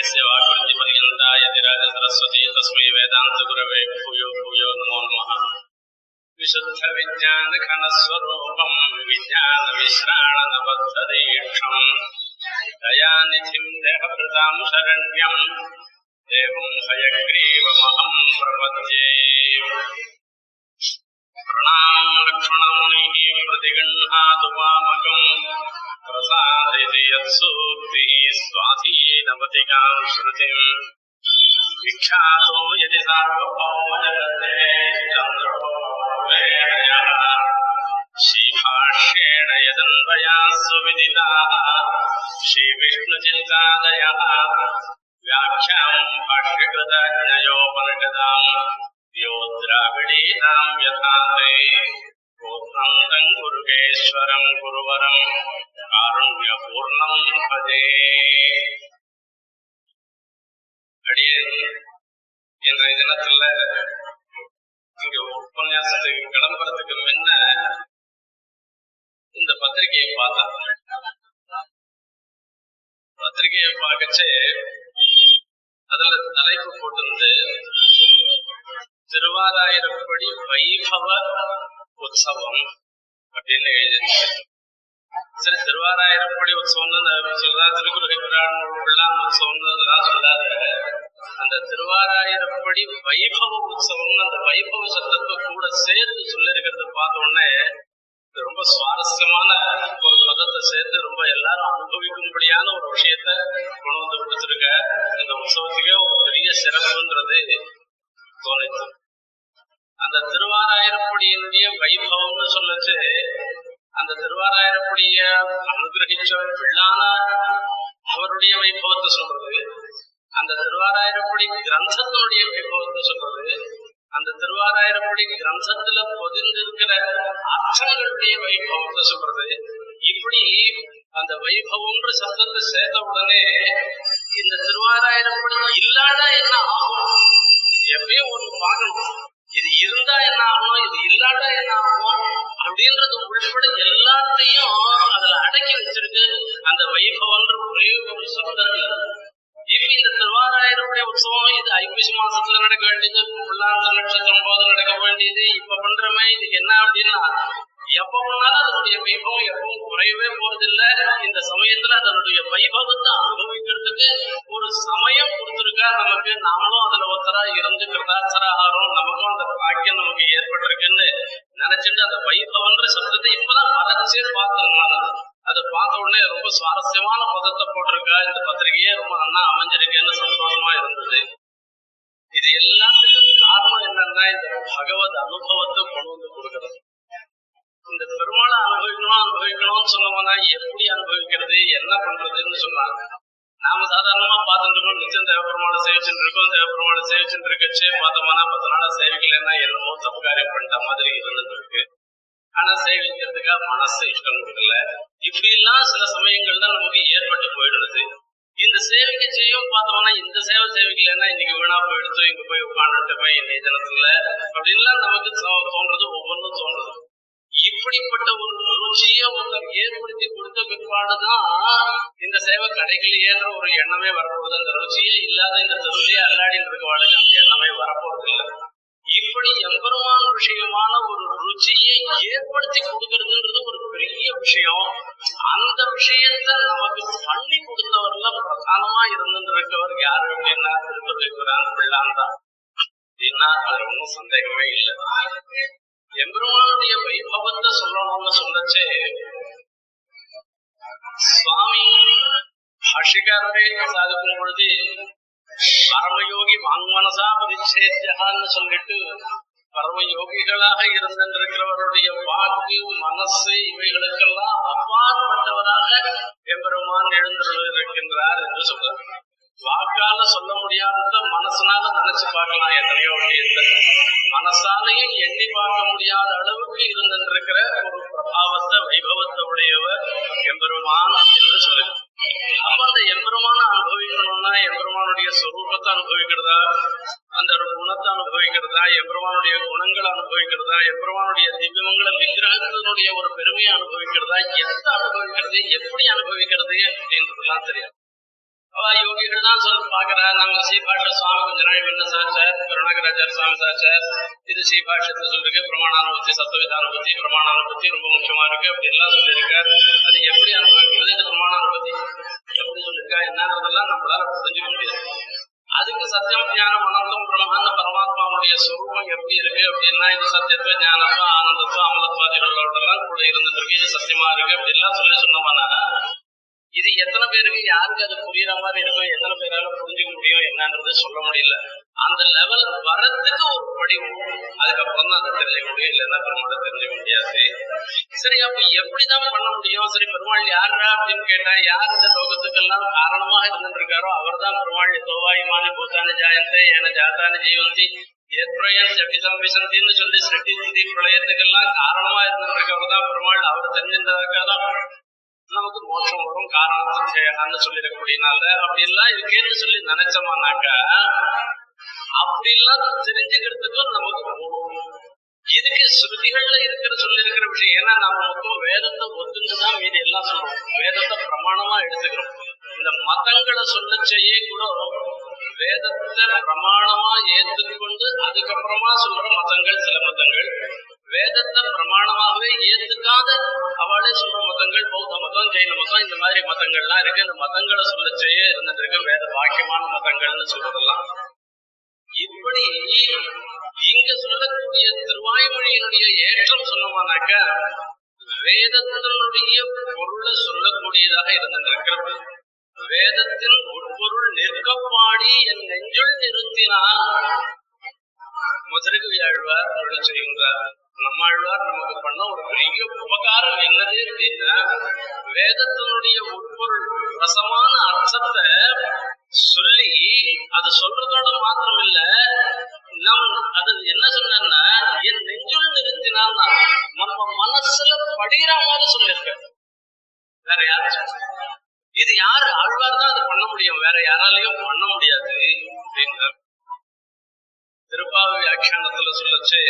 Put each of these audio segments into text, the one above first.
S വാഗവതി പതികളായ Niraja Saraswati തസ്മൈ വേദാന്ത ഗുരവേ ഭൂയോ ഭൂയോ നമോ നമ. വിശുദ്ധ വിജ്ഞാന ഘനസ്വരൂപം വിജ്ഞാന വിശ്രാണന ബദ്ധദീക്ഷം ദയാനിധിം ദേഹഭൃതാം ശരണ്യം. ദേവം ഹയഗ്രീവമഹം പ്രപദ്യേ प्रणामम् लक्ष्मणमुनिः प्रतिगृह्णातु वामकम् प्रसादयति यत्सूक्तिः स्वाधीनवतिकाम् श्रुतिम् विख्यातो यदि सार्वभौम जगते चन्द्रो वेदयः श्रीभाष्येण यदन्वयाः सुविदिताः श्रीविष्णुचिन्तादयः व्याख्याम् भाष्यकृतज्ञयोपनिषदाम् यो द्राविडीनाम् यथा ते गोत्रन्तम् गुरुगेश्वरम् गुरुवरम् कारुण्यपूर्णम् भजे அடியேன் இன்றைய தினத்துல இங்க உபன்யாசத்துக்கு கிளம்புறதுக்கு முன்ன இந்த பத்திரிகையை பார்த்தேன் பத்திரிகையை பார்க்கச்சே அதுல தலைப்பு போட்டிருந்து திருவாராயிரப்படி வைபவ உற்சவம் அப்படின்னு எழுதியிருக்காரு. சரி திருவாராயிரப்படி உற்சவம்னு சொல்றா திருக்குறளை பிள்ளான் உற்சவம்னு சொல்லாத அந்த திருவாராயிரப்படி வைபவ உற்சவம் அந்த வைபவ சத்தத்தை கூட சேர்த்து சொல்லிருக்கிறத பார்த்த உடனே ரொம்ப சுவாரஸ்யமான ஒரு பதத்தை சேர்த்து ரொம்ப எல்லாரும் அனுபவிக்கும்படியான ஒரு விஷயத்த கொண்டு வந்து கொடுத்துருக்க இந்த உற்சவத்துக்கே ஒரு பெரிய சிறப்புன்றது தோணுச்சு அந்த திருவாராயிரப்படியினுடைய வைபவம்னு சொல்லுச்சு. அந்த திருவாராயிரப்படிய அனுகிரகிச்ச பிள்ளான அவருடைய வைபவத்தை சொல்றது. அந்த திருவாராயிரப்படி கிரந்தத்தினுடைய வைபவத்தை சொல்றது. அந்த திருவாராயிரப்படி கிரந்தத்துல பொதிந்திருக்கிற அர்த்தங்களுடைய வைபவத்தை சொல்றது. இப்படி அந்த வைபவம்ன்ற சப்தத்தை சேர்த்த உடனே இந்த திருவாராயிரப்படி இல்லாத என்ன ஆகும்? எப்பயும் ஒன்று பார்க்கணும் இது இருந்தா என்ன ஆகணும்? இது இல்லாட்டா என்ன ஆகும்? அப்படின்றது உள்பட எல்லாத்தையும் அதுல அடக்கி வச்சிருக்கு. அந்த வைபவன்ற ஒரே ஒரு சப்தத்துல இப்ப இந்த திருவாராயருடைய உற்சவம் இது ஐப்பசி மாசத்துல நடக்க வேண்டியது புல்லாந்த நட்சத்திரம் போது நடக்க வேண்டியது. இப்ப பண்றமே இதுக்கு என்ன அப்படின்னா எப்ப பண்ணாலும் அதனுடைய வைபவம் எப்பவும் குறையவே போறதில்ல. இந்த சமயத்துல அதனுடைய வைபவத்தை அனுபவிக்கிறதுக்கு ஒரு சமயம் கொடுத்துருக்கா நமக்கு. நாமளும் அதுல ஒருத்தரா இருந்து கிருதாச்சராகாரம் நமக்கும் அந்த பாக்கியம் நமக்கு ஏற்பட்டிருக்குன்னு நினைச்சிட்டு அந்த வைபவன்ற சப்தத்தை இப்பதான் வரைச்சே பார்த்ததுனால அதை பார்த்த உடனே ரொம்ப சுவாரஸ்யமான பதத்தை போட்டிருக்கா. இந்த பத்திரிகையே ரொம்ப நல்லா அமைஞ்சிருக்கேன்னு சந்தோஷமா இருந்தது. இது எல்லாத்துக்கும் காரணம் என்னன்னா இந்த பகவத் அனுபவத்தை கொண்டு வந்து கொடுக்கறது இந்த பெருமாளை அனுபவிக்கணும் அனுபவிக்கணும்னு சொன்னோம்னா எப்படி அனுபவிக்கிறது என்ன பண்றதுன்னு சொன்னாங்க. நாம சாதாரணமா பார்த்துட்டு இருக்கோம் நிச்சயம் தேவபெருமாளை சேவிச்சுட்டு இருக்கோம் தேவபெருமாளை சேவிச்சுட்டு இருக்கச்சு பார்த்தோம்னா பத்து நாளா சேவிக்கலன்னா என்னமோ தப்பு காரியம் பண்ணிட்ட மாதிரி இருந்துட்டு இருக்கு ஆனா சேவிக்கிறதுக்காக மனசு இஷ்டம் கொடுக்கல. இப்படி எல்லாம் சில சமயங்கள்ல நமக்கு ஏற்பட்டு போயிடுறது. இந்த சேவைக்கு செய்யும் பார்த்தோம்னா இந்த சேவை சேவிக்கலன்னா இன்னைக்கு வீணா போயிடுச்சு இங்க போய் உட்காந்துட்டுமே இன்னைய தினத்துல அப்படின்லாம் நமக்கு தோன்றது ஒவ்வொன்றும் தோன்றது. இப்படிப்பட்ட ஒரு ருச்சியை ஒருத்தர் ஏற்படுத்தி கொடுத்த பிற்பாடுதான் இந்த சேவை கிடைக்கலையேன்ற ஒரு எண்ணமே வரப்போகுது. அந்த ருச்சியே இல்லாத இந்த தெருவிலேயே அல்லாடி இருக்கவாளுக்கு அந்த எண்ணமே வரப்போறது இல்லை இப்படி எம்பெருமான விஷயமான ஒரு ருச்சியை ஏற்படுத்தி கொடுக்கறதுன்றது ஒரு பெரிய விஷயம். அந்த விஷயத்த நமக்கு பண்ணி கொடுத்தவர்ல பிரதானமா இருந்துருக்கவர் யாரு அப்படின்னா திருப்பதிக்குறான் பிள்ளான் தான். அப்படின்னா அது ஒன்றும் சந்தேகமே இல்லை. எம்பெருமானுடைய வைபவத்தை சொல்லணும்னு சொல்லச்சு சுவாமி பாஷிகாரரே சாதிக்கும் பொழுது பரமயோகி வாங்மனசா பரிச்சேத்தியான்னு சொல்லிட்டு பரமயோகிகளாக இருந்திருக்கிறவருடைய வாக்கு மனசு இவைகளுக்கெல்லாம் அப்பாற்பட்டவராக எம்பெருமான் எழுந்திருக்கின்றார் என்று சொல்றார். வாக்கால சொல்ல முடியாதத மனசுனால நினைச்சு பார்க்கலாம் எத்தனையோ விஷயத்த மனசாலையும் எண்ணி பார்க்க முடியாத அளவுக்கு இருந்திருக்கிற ஒரு பிரபாவத்தை வைபவத்தை உடையவர் எம்பெருமான் என்று சொல்லு அப்ப அந்த எம்பெருமான அனுபவிக்கணும்னா எம்பெருமானுடைய சொரூபத்தை அனுபவிக்கிறதா? அந்த குணத்தை அனுபவிக்கிறதா? எம்பெருமானுடைய குணங்களை அனுபவிக்கிறதா? எம்பெருமானுடைய திவ்யமங்கள விக்கிரகத்தினுடைய ஒரு பெருமையை அனுபவிக்கிறதா? எந்த அனுபவிக்கிறது? எப்படி அனுபவிக்கிறது? அப்படின்றதுலாம் தெரியாது யோகிகள் தான் சொல்லி பாக்குறா நம்ம சீபாஷ சுவாமி கொஞ்ச நாள் முன்ன சாச்சார் கருணாகராச்சார சுவாமி சாச்சார் இது சீபாஷத்தை சொல்லிருக்கு பிரமாணானுபூத்தி சத்துவிதானுபூத்தி பிரமாணானுபூத்தி ரொம்ப முக்கியமா இருக்கு. அப்படி எல்லாம் சொல்லியிருக்காரு. அது எப்படி அனுபவிக்கிறது? இந்த பிரமாணானுபூத்தி எப்படி சொல்லியிருக்கா? என்னன்றதெல்லாம் நம்மளால புரிஞ்சுக்க முடியாது. அதுக்கு சத்தியம் ஞானம் அனந்தம் பிரம்மாண்ட பரமாத்மாவுடைய சுரூபம் எப்படி இருக்கு? அப்படின்னா இது சத்தியத்துவ ஞானத்துவ ஆனந்தத்துவ அமலத்வாதிகளோட எல்லாம் கூட இருந்துட்டு இருக்கு. இது சத்தியமா இருக்கு. அப்படி எல்லாம் சொல்லி சொன்னோம்னா இது எத்தனை பேருக்கு யாருக்கு அது புரியுற மாதிரி இருக்கும் எத்தனை பேரால புரிஞ்சுக்க முடியும் என்னன்றது சொல்ல முடியல. அந்த லெவல் வரத்துக்கு ஒரு படி அதுக்கப்புறம் தான் அதை தெரிஞ்சுக்க முடியும் இல்லைன்னா பெருமாளை தெரிஞ்சுக்க முடியாது. சரி அப்ப எப்படிதான் பண்ண முடியும்? சரி பெருமாள் யாரா அப்படின்னு கேட்டா யார் இந்த லோகத்துக்கெல்லாம் காரணமாக இருந்துட்டு இருக்காரோ அவர் தான் பெருமாள் தோவாயுமான பூத்தான ஜாயந்தே என ஜாத்தான ஜீவந்தி. ஏற்பிரயன் ஜபிதம் விசந்தின்னு சொல்லி சிருஷ்டி ஸ்திதி பிரளயத்துக்கெல்லாம் காரணமா இருந்துட்டு இருக்கவர் தான் பெருமாள். அவர் தெரிஞ்சிருந்ததுக்காக நமக்கு மோட்சம் வரும் காரணம் செய்யலாம்னு சொல்லியிருக்கக்கூடியனால. அப்படி எல்லாம் இருக்கேன்னு சொல்லி நினைச்சோம்னாக்கா அப்படி எல்லாம் தெரிஞ்சுக்கிறதுக்கும் நமக்கு போகும் இதுக்கு ஸ்ருதிகள்ல இருக்கிற சொல்லி இருக்கிற விஷயம் ஏன்னா நாம மொத்தம் வேதத்தை ஒத்துந்துதான் மீதி எல்லாம் சொல்றோம். வேதத்தை பிரமாணமா எடுத்துக்கிறோம். இந்த மதங்களை சொல்ல செய்ய கூட வேதத்தை பிரமாணமா ஏற்றுக்கொண்டு அதுக்கப்புறமா சொல்ற மதங்கள் சில மதங்கள். வேதத்தை பிரமாணமாகவே ஏத்துக்காத அவளே சொல்ற மதங்கள் பௌத்த மதம் ஜெயின மதம் இந்த மாதிரி மதங்கள்லாம் இருக்கு. இந்த மதங்களை சொல்ல செய்ய இருந்திருக்கு வேத வாக்கியமான மதங்கள்னு சொல்றதெல்லாம். இப்படி இங்க சொல்லக்கூடிய திருவாய்மொழியினுடைய ஏற்றம் சொன்னோம்னாக்க வேதத்தினுடைய பொருளை சொல்லக்கூடியதாக இருந்திருக்கிறது வேதத்தின் பொருள் நிற்கப்பாடி என் நெஞ்சுள் நிறுத்தினான் மதுரகு ஆழ்வார் அருள் செய்கின்றார் நம்மாழ்வார் நமக்கு பண்ண ஒரு பெரிய உபகாரம் என்னது? அப்படின்னா வேதத்தினுடைய உட்பொருள் ரசமான அர்த்தத்தை சொல்லி அது சொல்றதோட மாத்திரம் இல்ல நம் அது என்ன சொன்னா என் நெஞ்சுள் நிறுத்தினான் நம்ம மனசுல படிகிற மாதிரி சொல்லியிருக்க வேற யாரும் சொல்ல இது யாரு? ஆழ்வார் தான் அது பண்ண முடியும். வேற யாராலையும் பண்ண முடியாது. அப்படின்னு திருப்பாவை வியாக்கியானத்துல சொல்லச்சு.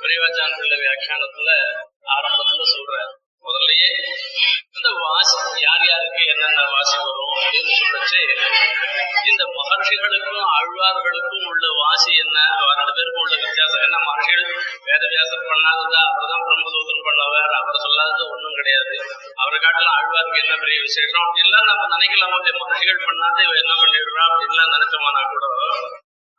பிள்ளை வியாக்கியானத்துல ஆரம்பத்துல சொல்ற முதல்லயே இந்த வாசி யார் யாருக்கு என்னென்ன வாசி வரும் அப்படின்னு சொல்லிச்சு. இந்த மகர்ஷிகளுக்கும் ஆழ்வார்களுக்கும் உள்ள வாசி என்ன? அவர் ரெண்டு பேருக்கும் உள்ள வித்தியாசம் என்ன? மகர்ஷிகள் வேதவியாசம் பண்ணாததா? அவர்தான் பிரம்மசூத்திரம் பண்ணவர். அவர் சொல்லாதது ஒண்ணும் கிடையாது. அவரை காட்டிலும் ஆழ்வாருக்கு என்ன பெரிய விசேஷம்? அப்படின்லாம் நம்ம நினைக்கலாம்? மகர்ஷிகள் பண்ணாத இவ என்ன பண்ணிடுறா? அப்படின்லாம் நினைச்சோமானா கூட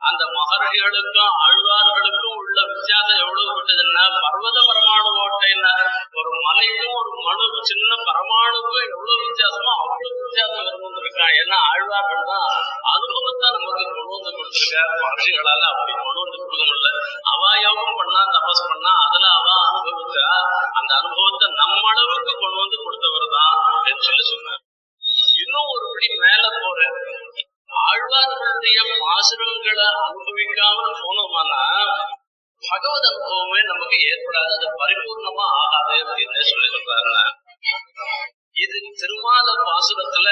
அந்த மகர்களுக்கும் ஆழ்வார்களுக்கும் உள்ள வித்தியாசம் எவ்வளவு விட்டதுன்னா பர்வத பரமாணு ஓட்டைன்னா ஒரு மலைக்கும் ஒரு மனு சின்ன பரமாணுக்கும் எவ்வளவு வித்தியாசமோ அவ்வளவு வித்தியாசம் இருந்திருக்கான் ஏன்னா ஆழ்வார்கள் தான் அனுபவத்தை நமக்கு கொண்டு வந்து கொடுத்துருக்காரு மகர்ஷிகளால அப்படி கொண்டு வந்து கொடுக்க முடியல. அவ யோகம் பண்ணா தபஸ் பண்ணா அதுல அவ அனுபவிச்சா அந்த அனுபவத்தை நம்ம அளவுக்கு கொண்டு வந்து கொடுத்தவர் தான் அப்படின்னு சொல்லி சொன்னார். இன்னும் ஒரு படி மேல போற ஆழ்வார்களுடைய பாசுரங்களை அனுபவிக்காமல் போனோம்னா பகவத அனுபவமே நமக்கு ஏற்படாது. அது பரிபூர்ணமா ஆகாது அப்படின்னு சொல்லி சொல்றாருன்னா இது திருமால பாசுரத்துல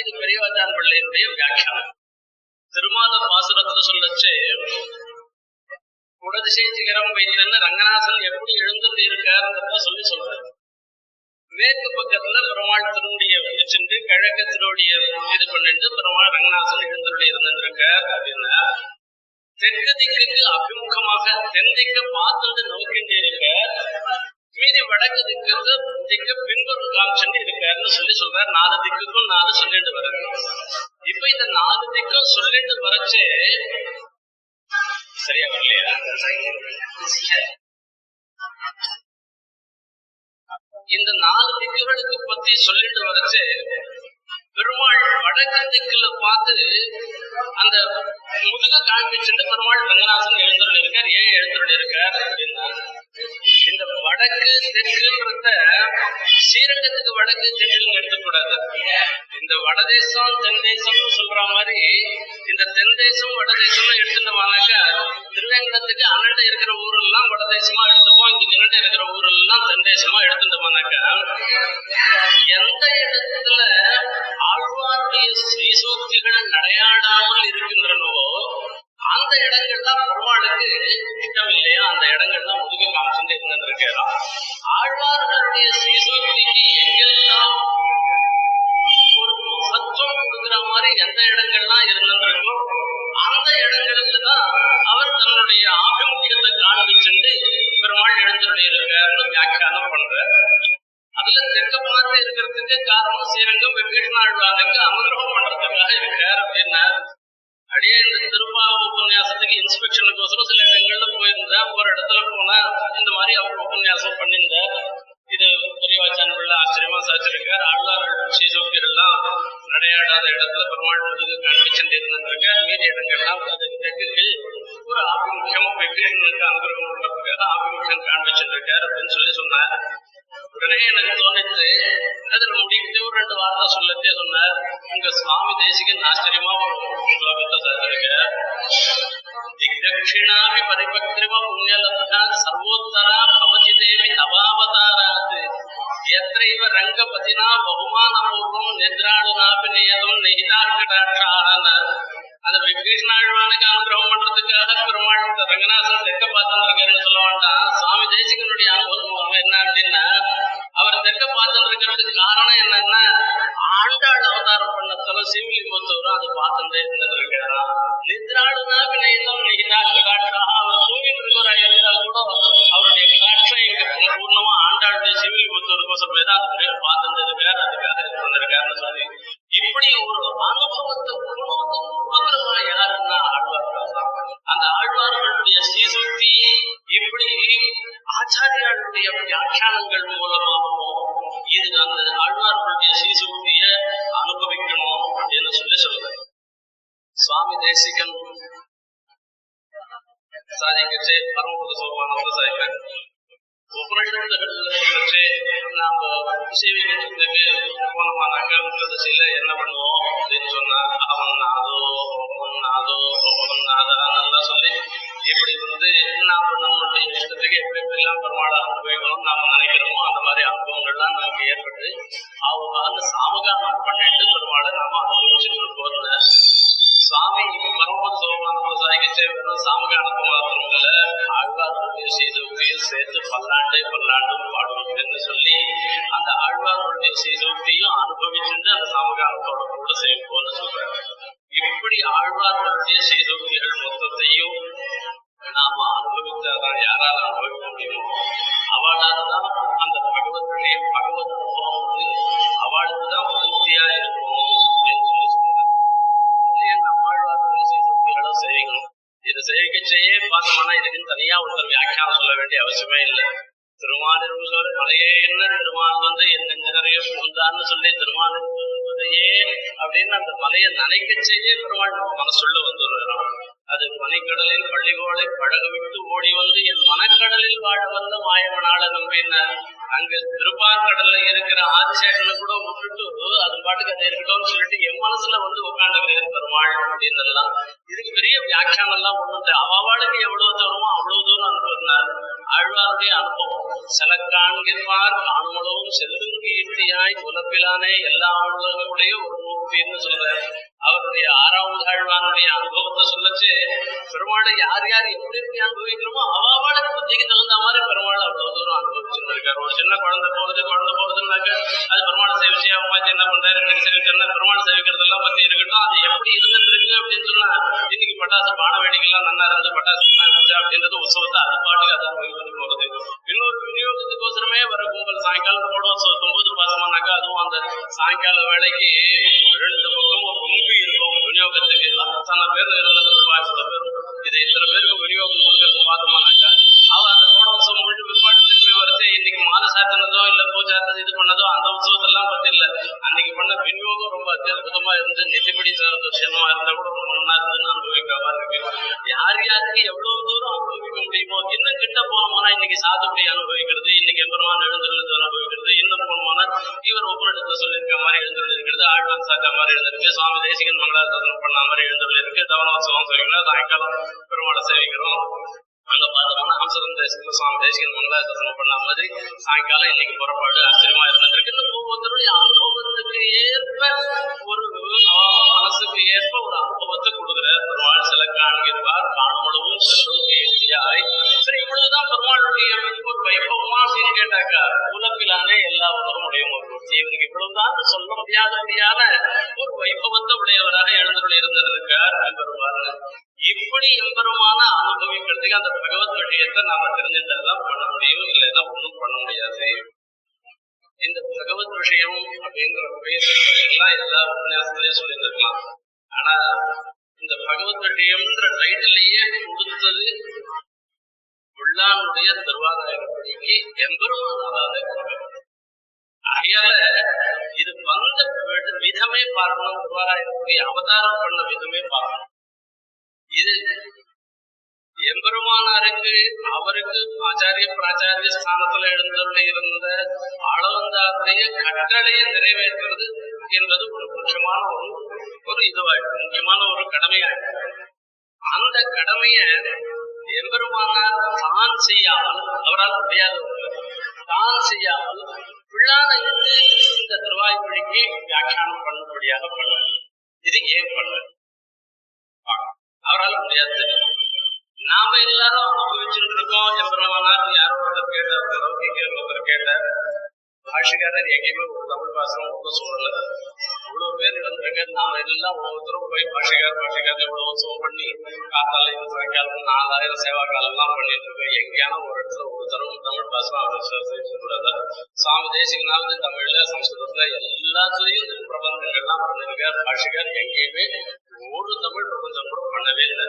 இது பெரியவாச்சான் பிள்ளையினுடைய வியாக்கியானம். திருமால பாசுரத்துல சொல்லச்சு குடதிசை சிகரம் வைத்தன்னு ரங்கநாதன் எப்படி எழுந்துட்டு இருக்காருன்றத சொல்லி சொல்றாரு. மேற்கு பக்கத்துல பெருமாள் திருமுடிய வச்சுட்டு கிழக்கு திருவடிய இது பண்ணிட்டு பெருமாள் ரங்கநாசன் எழுந்தருளி இருந்திருக்க அப்படின்னா தெற்கு திக்குக்கு அபிமுகமாக தென் திக்க பார்த்துட்டு நோக்கிட்டு இருக்க மீதி வடக்கு திக்கு திக்க பின்புறம் காமிச்சுட்டு இருக்காருன்னு சொல்லி சொல்றாரு. நாலு திக்குக்கும் நாலு சொல்லிட்டு வர்றாரு. இப்ப இந்த நாலு திக்கும் சொல்லிட்டு வரச்சு சரியா வரலையா? இந்த நாலு திக்குகளுக்கு பத்தி சொல்லிட்டு வரச்சு பெருமாள் வடக்கு திக்குல பார்த்து அந்த முதுக காண்பிச்சுட்டு பெருமாள் ரங்கநாதன் எழுந்துள்ள இருக்கார் ஏன் எழுந்துள்ள இருக்கார் அப்படின்னா இந்த வடக்கு தெற்குன்றத ஸ்ரீரங்கத்துக்கு வடக்கு தெற்குன்னு எடுத்துக்கூடாது. இந்த வடதேசம் தென் தேசம்னு சொல்ற மாதிரி இந்த தென் தேசம் வடதேசம் எடுத்துட்டோம்னாக்கா திருவேங்கடத்துக்கு அண்ணன் இருக்கிற ஊரெல்லாம் வடதேசமா எடுத்துப்போம் இங்க நின்று இருக்கிற ஊரெல்லாம் தென் தேசமா எடுத்துட்டோம்னாக்க எந்த இடத்துல ஆழ்வாருடைய ஸ்ரீசோக்திகள் நடையாடாமல் இருக்கின்றனவோ அந்த இடங்கள் தான் பெருமாளுக்கு இஷ்டம் இல்லையா? அந்த இடங்கள் இடங்கள்லாம் முதுக காமிச்சுட்டு இருந்திருக்கிறான் ஆழ்வார்களுடைய ஸ்ரீசோக்திக்கு எங்கெல்லாம் ஒரு மகத்துவம் கொடுக்குற மாதிரி எந்த இடங்கள்லாம் இருந்திருக்கோ அந்த இடங்களுக்கு தான் அவர் தன்னுடைய ஆபிமுக்கியத்தை காண்பிச்சுட்டு பெருமாள் எழுந்துடைய இருக்காருன்னு வியாக்கியானம் பண்றார். அதுல தெற்க பார்த்து இருக்கிறதுக்கு காரணம் ஸ்ரீரங்கம் விபீஷணாழ்வானுக்கு அனுகிரகம் பண்றதுக்காக இருக்கார் அப்படின்னா அடியே இந்த திருப்பாவ உபன்யாசத்துக்கு இன்ஸ்பெக்ஷனுக்கோசரம் சில இடங்கள்ல போயிருந்தேன் ஒரு இடத்துல போனா இந்த மாதிரி அவர் உபன்யாசம் பண்ணியிருந்தேன் இது பெரியவாச்சான் உள்ள ஆச்சரியமா சாச்சிருக்கார் ஆழ்வார்கள் ஸ்ரீசோக்கியர் எல்லாம் நடையாடாத இடத்துல பெருமாள் முதுகு காண்பிச்சுட்டு இருந்திருக்கார் மீதி இடங்கள்லாம் அது தெற்கு ஒரு ஆபிமுகம் விபீஷணனுக்கு அனுகிரகம் பண்றதுக்காக ஆபிமுகம் காண்பிச்சுட்டு இருக்கார் அப்படின்னு சொல்லி சொன்னார். உடனே எனக்கு தோணித்து அதுல முடிக்கிட்டு ஒரு ரெண்டு வார்த்தை சொல்லத்தே சொன்னார். உங்க சுவாமி தேசிகன் ஆச்சரியமா ஒரு ஸ்லோகத்தை திக்தட்சிணாபி பரிபக்திரிவ புண்ணியலப்தா சர்வோத்தரா பவதி தேவி நவாவதாராத் எத்தைவ ரங்கபதினா பகுமானபூர்வம் நித்ராளுனாபி நியதம் நெய்தாட்கடாட்சான அந்த விபீஷ்ணாழ்வானுக்கு அனுகிரகம் இப்படி ஆழ்வார்களுடைய செய்தோக்திகள் மொத்தத்தையும் நாம அனுபவிச்சாதான் யாரால அனுபவிக்க முடியுமோ அவளால் தான் அந்த பகவத்துடைய பகவத் அனுபவம் வந்து அவளுக்கு தான் பூர்த்தியா இருக்கும் அப்படின்னு சொல்லி சொல்றாரு அதுலயே நம்மாழ்வார்களுடைய செய்தோக்திகளை செய்யணும் இதை சேவிக்கச்சேயே பார்த்தோம்னா இதுக்குன்னு தனியா ஒருத்தர் வியாக்கியானம் சொல்ல வேண்டிய அவசியமே இல்லை திருமாலிரும் சொல்ல மலையே என்ன திருமால் வந்து என்ன நிறைய புகுந்தான்னு சொல்லி திருமாலிருப்பதையே அப்படின்னு அந்த மலையை நனைக்க செய்ய பெருமாள் மனசுள்ள வந்துடுறான் அது பனிக்கடலில் பள்ளிகோளை பழக விட்டு ஓடி வந்து என் மனக்கடலில் வாழ வந்த மாயவனால நம்பினார். அங்க திருப்பாக்கடல்ல இருக்கிற ஆதிசேஷனை கூட விட்டுட்டு அது பாட்டுக்கு அதை இருக்கட்டும்னு சொல்லிட்டு என் மனசுல வந்து உட்காந்துக்கிறேன் பெருமாள் அப்படின்னு எல்லாம் இதுக்கு பெரிய வியாக்கியானம் எல்லாம் ஒண்ணு அவளுக்கு எவ்வளவு தூரமோ தூரம் ஆழ்வாருடைய அனுபவம் சில காண்கின்றார் காணுமளவும் செல்லும் கீர்த்தியாய் உலப்பிலானே எல்லா ஆழ்வார்களுடைய ஒரு மூர்த்தின்னு சொல்றாரு அவருடைய ஆறாவது ஆழ்வாருடைய அனுபவத்தை சொல்லச்சு. பெருமாளை யார் யார் எப்படி எப்படி அனுபவிக்கிறோமோ அவளுக்கு புத்திக்கு தகுந்த மாதிரி பெருமாள் அவ்வளவு தூரம் அனுபவிச்சுட்டு இருக்காரு ஒரு சின்ன குழந்தை போகுது குழந்தை போகுதுன்னாக்க அது பெருமாள் சேவிச்சு அம்மாச்சி என்ன பண்றாரு? எனக்கு சேவிக்கிறேன் பெருமாள் சேவிக்கிறதெல்லாம் பத்தி இருக்கட்டும். அது எப்படி இருந்துட்டு இருக்கு அப்படின்னு சொன்னா இன்னைக்கு பட்டாசு பான வேடிக்கைலாம் நல்லா இருந்து பட்டாசு அப்படின்றது உற்சவத்தை அது பாட்டு வர கும்பல் சாயங்காலம் போட ஒன்பது பாசமானாக்கா அதுவும் அந்த சாயங்கால வேலைக்கு ரெண்டு பக்கமும் ரொம்ப இருக்கும். விநியோகத்துக்கு அத்தனை பேர் இருந்தது சில பேர் இது இத்தனை பேருக்கு விநியோகம் கொடுக்கறது பார்த்தோம்னாக்கா அவள் அந்த கோட உற்சவம் முடிஞ்சு பிற்பாடு திருப்பி வரைச்சு இன்னைக்கு மாத சாத்தினதோ இல்ல பூஜாத்தது இது பண்ணதோ அந்த உற்சவத்தெல்லாம் பத்தி இல்லை அன்னைக்கு பண்ண விநியோகம் ரொம்ப அத்தியுதமா இருந்து நிதிப்படி சார்ந்த விஷயமா இருந்தா கூட யாருக்கு எவ்வளவு தூரம் அனுபவிக்க முடியுமோ இன்னும் கிட்ட போனோம்னா இன்னைக்கு சாத்துப்படி அனுபவிக்கிறது இன்னைக்கு அப்புறமா எழுந்துள்ளது அனுபவிக்கிறது இன்னும் போனோம்னா இவர் ஒப்பனிடத்துல சொல்லியிருக்க மாதிரி எழுந்துள்ளிருக்கிறது ஆழ்வான் சாக்கா மாதிரி எழுந்திருக்கு சுவாமி தேசிகன் மங்களாசாசனம் பண்ண மாதிரி எழுந்துள்ளிருக்கு தவனோத்சவம் செய்வீங்களா சாயங்காலம் பெருமாளை சேவிக்கிறோம். அங்க பார்த்தோம்னா அம்சதம் தேசிகன் சுவாமி தேசிகன் மங்களாசாசனம் பண்ண மாதிரி சாயங்காலம் இன்னைக்கு புறப்பாடு ஆச்சரியமா இருந்திருக்கு. இந்த ஒவ்வொருத்தருடைய அனுபவத்துக்கு ஏற்ப ஒரு மனசுக்கு ஏற்ப ஒரு அனுபவத்துக்கு இவ்வளவுதான் பெருமாளுடைய ஒரு வைபவமா அப்படின்னு கேட்டாக்கா உலகிலானே எல்லா உணர்வுடையும் ஒரு மூர்த்தி இவருக்கு இவ்வளவுதான் சொல்ல முடியாதபடியான ஒரு வைபவத்தை உடையவராக எழுந்துள்ள இருந்திருக்கார் எம்பெருமான் இப்படி எம்பெருமான அனுபவிக்கிறதுக்கு அந்த பகவத் விஷயத்தை நாம தெரிஞ்சுட்டாதான் பண்ண முடியும். இல்லைன்னா ஒண்ணும் பண்ண முடியாது. இந்த பகவத் விஷயம் அப்படிங்கிற பேர் எல்லாம் எல்லா உபன்யாசத்திலையும் சொல்லியிருந்திருக்கலாம். ஆனா இந்த பகவத் விஷயம்ன்ற டைட்டிலேயே கொடுத்தது உள்ளானுடைய திருவாராயணப்படிக்கு எம்பெருமானால ஆகையால இது வந்த விதமே பார்க்கணும் திருவாராயணப்படி அவதாரம் பண்ண விதமே பார்க்கணும். இது எம்பெருமானாருக்கு அவருக்கு ஆச்சாரிய பிராச்சாரிய ஸ்தானத்துல எழுந்தருளி இருந்த ஆளவந்தாருடைய கட்டளையை நிறைவேற்றுறது என்பது ஒரு முக்கியமான ஒரு ஒரு இதுவாயிடும் முக்கியமான ஒரு கடமையாயிடும். அந்த கடமையை எம்பெருமானார் தான் செய்யாமல் அவரால் முடியாது தான் செய்யாமல் பிள்ளானது இந்த இந்த திருவாய்மொழிக்கு வியாக்கியானம் பண்ணும்படியாக பண்ணார் இது ஏன் பண்ணார் அவரால் முடியாது நாம எல்லாரும் அனுபவிச்சுட்டு இருக்கோம் எம்பெருமானார் யாரோ ஒருத்தர் கேட்டார் ஒரு லௌகிகர் ஒருத்தர் கேட்டார். பாஷிகாரர் எங்கேயுமே ஒரு தமிழ் பாசனம் ஒன்றும் சூழல இவ்வளவு பேர் வந்திருக்க நாம எல்லாம் ஒவ்வொருத்தரும் போய் பாஷிகார் பாஷிகார் இவ்வளவு சோ பண்ணி காத்தால இது சாயங்காலம் நாலாயிரம் சேவா காலம் எல்லாம் பண்ணிட்டு இருக்கோம் எங்கேயான ஒரு இடத்துல ஒருத்தரும் தமிழ் பாசனம் அவர் சொல்லக்கூடாது தேசிகனாவது தமிழ்ல சம்ஸ்கிருதத்துல எல்லாத்துலயும் பிரபந்தங்கள்லாம் பண்ணிருக்கார் பாஷிகார் எங்கேயுமே ஒரு தமிழ் பிரபந்தம் கூட பண்ணவே இல்லை.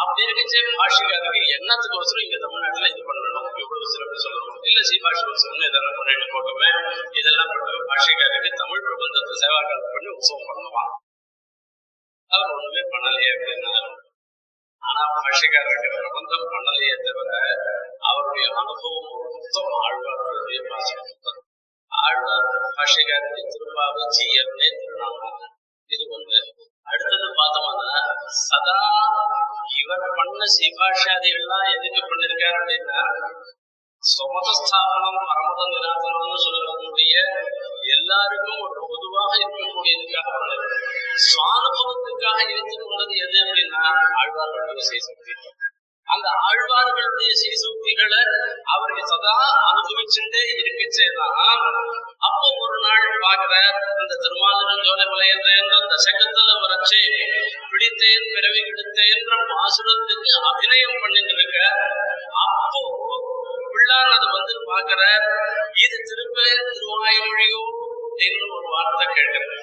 அப்படி இருக்கச்சே பாஷிகாருக்கு என்னத்துக்கு அவசரம் இங்க தமிழ்நாட்டுல இது பண்ணணும்? இவ்வளவு சிறப்பு சொல்லணும். இல்ல சி பாஷி உற்சவம் இதெல்லாம் பண்ணிட்டு போட்டுமே. இதெல்லாம் பண்ணி பாஷிகாருக்கு தமிழ் பிரபந்தத்தை சேவாக்காலம் பண்ணி உற்சவம் பண்ணுவான் அவர் ஒண்ணுமே பண்ணலையே அப்படின்னா ஆனா பாஷிகாரருக்கு பிரபந்தம் பண்ணலையே தவிர அவருடைய அனுபவம் மொத்தம் ஆழ்வார்களுடைய பாஷம் ஆழ்வார் பாஷிகாருக்கு திருப்பாவை ஜீயம்னே திருநாமம். இது ஒண்ணு. அடுத்தது பார்த்தோம்னா சதா இவர் பண்ண சிபாஷாதிகள்லாம் எதுக்கு பண்ணிருக்காரு அப்படின்னா சொமதஸ்தாபனம் பரமத நிராசனம்னு சொல்லக்கூடிய எல்லாருக்கும் ஒரு பொதுவாக இருக்கக்கூடியதுக்காக பண்ணது சுவானுபவத்துக்காக ஏற்றுக்கொண்டது எது அப்படின்னா ஆழ்வார்களுடைய விசேஷம். அந்த ஆழ்வார்களுடைய சீசூக்திகளை அவர்கள் சதா அனுபவிச்சுட்டே இருக்கச்சேதான். அப்போ ஒரு நாள் பாக்குற இந்த திருமாலின் ஜோலை வளையன்ற தசகத்துல வரச்சே பிடித்தேன் பிறவி எடுத்தேன்ற பாசுரத்துக்கு அபிநயம் பண்ணிட்டு இருக்க அப்போ பிள்ளான் அதை வந்து பாக்குற இது திரும்ப திருவாய்மொழியோ? அப்படின்னு ஒரு வார்த்தை கேட்கிறேன்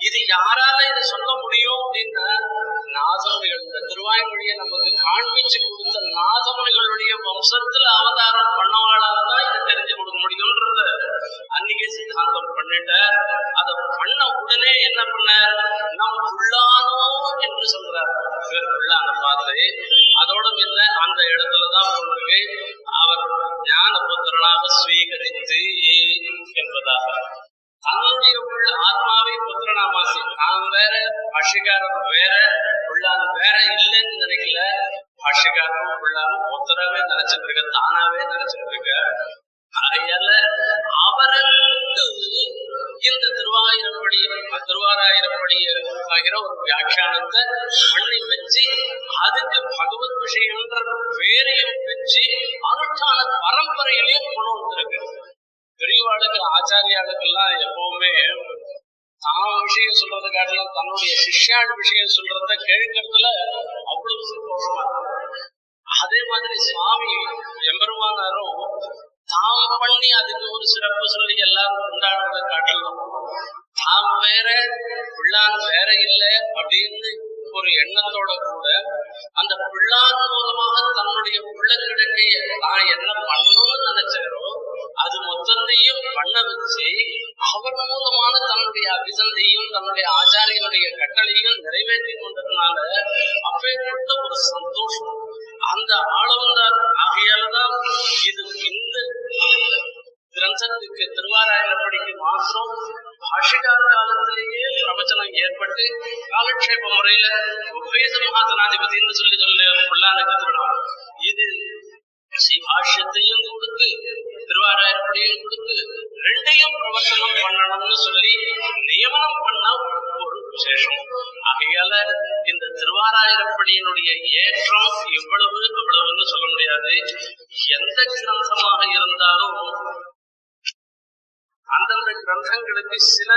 இது யாரால இது சொல்ல முடியும் அப்படின்னா நாதமணிகள் இந்த திருவாய்மொழியை நமக்கு காண்பிச்சு கொடுத்த நாதமணிகளுடைய வம்சத்துல அவதாரம் பண்ணவாளால சிஷ்யாள் விஷயம் பிரவச்சனம் சொல்லி நியமனம் பண்ண ஒரு விசேஷம். ஆகையால இந்த திருவாராயிரப்படியினுடைய ஏற்றம் இவ்வளவு அவ்வளவுன்னு சொல்ல முடியாது. எந்த கிரந்தமாக இருந்தாலும் அந்தந்த கிரந்தங்களுக்கு சில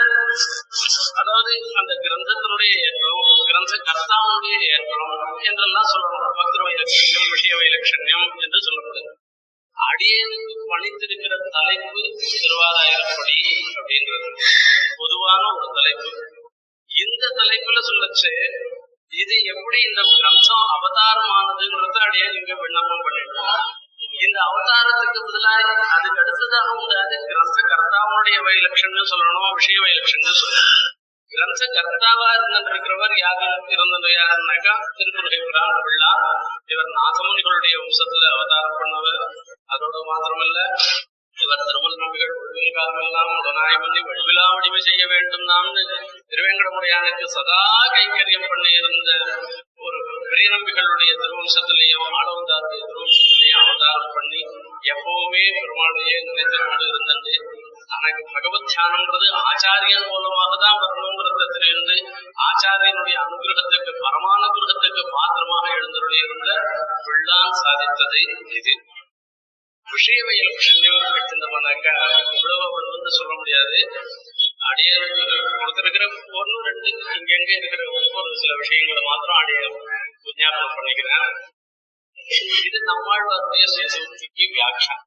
அதாவது அந்த கிரந்தத்தினுடைய ஏற்றம் கிரந்த கர்த்தாவுடைய ஏற்றம் என்றெல்லாம் சொல்லணும் பக்திர வைலட்சண்யம் விஷய வைலட்சண்யம் என்று சொல்லப்படுது அடியனுக்கு பணித்திருக்கிற தலைப்பு திருவாராயிரப்படி அப்படின்றது. பொதுவான ஒரு தலைப்பு. இந்த தலைப்புல சொல்லச்சு இது எப்படி இந்த கிரந்தம் அவதாரமானதுங்கிறத அடியே இங்க விண்ணப்பம் பண்ணிடலாம் இந்த அவதாரத்துக்கு பதிலாக அதுக்கு அடுத்ததாக உண்டாது கிரந்த கர்த்தாவுடைய வைலட்சணம் சொல்லணும் விஷய வைலட்சணம் சொல்லணும். கிரந்த கர்த்தாவா இருந்திருக்கிறவர் யாரு இருந்தது யாருன்னாக்கா திருக்குறளை பிரான் பிள்ளா இவர் நாசமுனிகளுடைய வம்சத்துல அவதாரம் பண்ணவர். அதோட மாத்திரமல்ல இவர் திருமல் நம்பிகள் ஒழுங்கு காலமெல்லாம் உடனாய் பண்ணி வழிவிழா வடிவு செய்ய வேண்டும் நாம்னு திருவேங்கடமுடையானுக்கு சதா கைங்கரியம் பண்ணி இருந்த ஒரு பெரிய நம்பிகளுடைய திருவம்சத்திலையும் ஆளவந்தாருடைய திருவம்சத்திலையும் அவதாரம் பண்ணி எப்பவுமே பெருமாளையே நினைத்து கொண்டு இருந்தது. தனக்கு பகவத் தியானம்ன்றது ஆச்சாரியன் மூலமாக தான் வரணுங்கிறத தெரிந்து ஆச்சாரியனுடைய அனுகிரகத்துக்கு பரமானுகிரகத்துக்கு பாத்திரமாக எழுந்தருளி இருந்த பிள்ளான் சாதித்ததை இது. விஷய இலட்சண்யம் எடுத்திருந்தோம்னாக்கா இவ்வளவு அவ்வளவுன்னு சொல்ல முடியாது. அடியே கொடுத்திருக்கிற ஒன்று ரெண்டு இங்கெங்க இருக்கிற ஒவ்வொரு சில விஷயங்களை மாத்திரம் அடிய விஞ்ஞாபனம் பண்ணிக்கிறேன். இது நம்மாழ்வாருடைய சேசூக்திக்கு வியாக்கியானம்.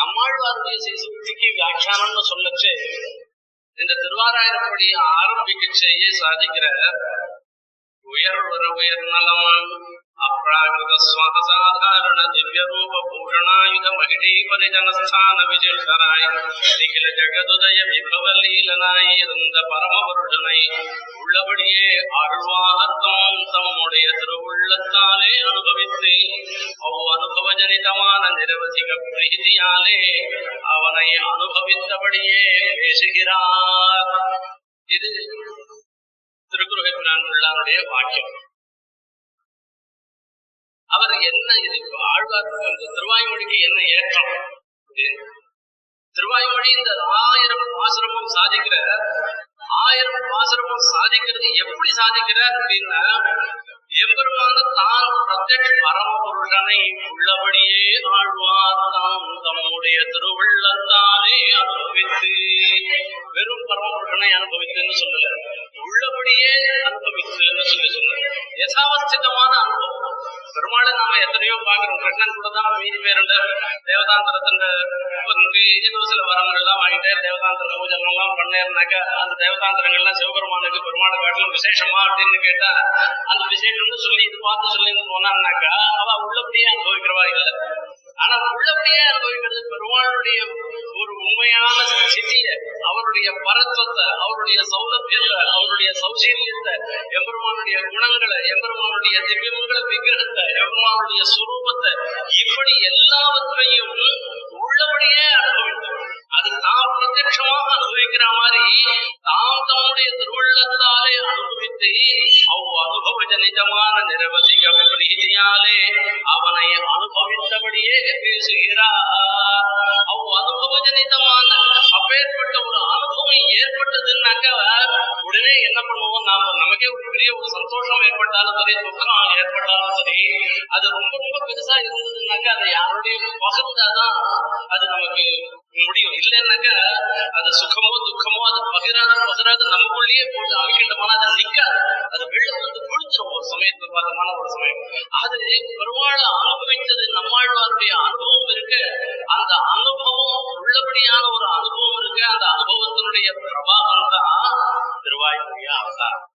நம்மாழ்வாருடைய சேசூக்திக்கு வியாக்கியானம்னு சொல்லச்சு. இந்த திருவாராயிரப்படி ஆரம்பிக்கச்சேயே சாதிக்கிற உயர் உற உயர் ஸ்வசாதாரண திவ்ய ரூப பூஷணாயுத மகிழி பரிஜனஸ்தான விஜேஷராய் நிகில ஜெகதுதய விபவ லீலனாய் உள்ளபடியே ஆழ்வார்த்தம் தம்முடைய திருவுள்ளத்தாலே அனுபவித்து அவ் அனுபவ ஜனிதமான நிரவதிக பிரீதியாலே அவனை அனுபவித்தபடியே பேசுகிறார் இது உள்ளாருடைய வாக்கியம் அவர் என்ன இது ஆழ்வார் திருவாய்மொழிக்கு என்ன ஏற்றம்? திருவாய்மொழி இந்த ஆயிரம் ஆசிரமம் சாதிக்கிற ஆயிரம் ஆசிரமம் சாதிக்கிறது எப்படி சாதிக்கிறார் அப்படின்னா எம்பெருமான தான் பிரத்யட்ச பரம்பொருளனை உள்ளபடியே ஆழ்வார் தாம் தம்முடைய திருவுள்ளத்தாலே அனுபவித்து வெறும் பரம்பொருளனை அனுபவித்துன்னு சொல்லல. உள்ளபடியே அனுபவித்துன்னு சொல்லி சொன்னார். யசாவஸ்திதமான அனுபவம். பெருமாளை நாம எத்தனையோ பாக்குறோம் கிருஷ்ணன் கூட தான் மீதி பேருண்ட தேவதாந்திரத்தின் வந்து ஏதோ சில வரங்கள்லாம் வாங்கிட்டு தேவதாந்திர பூஜை எல்லாம் பண்ணேன்னாக்கா அந்த தேவதாந்திரங்கள்லாம் சிவபெருமானுக்கு பெருமாளை காட்டிலும் விசேஷமா அப்படின்னு கேட்டா அந்த விசேஷம்னு சொல்லி இது பார்த்து சொல்லின்னு போனான்னாக்கா அவ உள்ளபடியே அனுபவிக்கிறவா இல்லை. ஆனா உள்ளபடியே அனுபவிக்கிறது பெருமாளுடைய ஒரு உண்மையான ஸ்திதிய அவருடைய பரத்துவத்தை அவருடைய சௌலபியத்தை அவருடைய சௌசீல்யத்தை எம்பெருமானுடைய குணங்களை எம்பெருமானுடைய திவ்யமங்கள விக்கிரகத்தை எம்பெருமானுடைய சுரூபத்தை இப்படி எல்லாவற்றையும் உள்ளபடியே அனுபவித்தோம் அது தான் பிரத்யட்சமாக அனுபவிக்கிற மாதிரி தாம் தம்முடைய திருவள்ளத்தாலே அனுபவித்து அவ் அனுபவ நிரவதிக பிரீதியாலே அவனை அனுபவித்தபடியே பேசுகிறார். அவ் அனுபவ அப்பேற்பட்ட ஒரு அனுபவம் ஏற்பட்டதுன்னாக்க உடனே என்ன பண்ணுவோம்? நாம நமக்கே ஒரு பெரிய ஒரு சந்தோஷம் ஏற்பட்டாலும் சரி துக்கம் ஏற்பட்டாலும் சரி அது ரொம்ப ரொம்ப பெருசா இருந்ததுன்னாக்க அதை யாரோடையும் பகிர்ந்தாதான் அது நமக்கு முடியும். இல்லைன்னாக்கா அது சுகமோ துக்கமோ அது பகிராது பகிராது நமக்குள்ளேயே போட்டு அமைக்கின்றமான அது நிக்காது. அது வெளில வந்து குளிச்சிடும் ஒரு சமயத்துல பார்த்தமான ஒரு சமயம். அது பெருமாள் அனுபவித்தது நம்மாழ்வாருடைய அனுபவம் இருக்கு அந்த அனுபவம் உள்ளபடியான ஒரு அனுபவம் இருக்கு அந்த அனுபவத்தினுடைய பிரபாவம் தான் திருவாய்மொழிய அவதாரம்.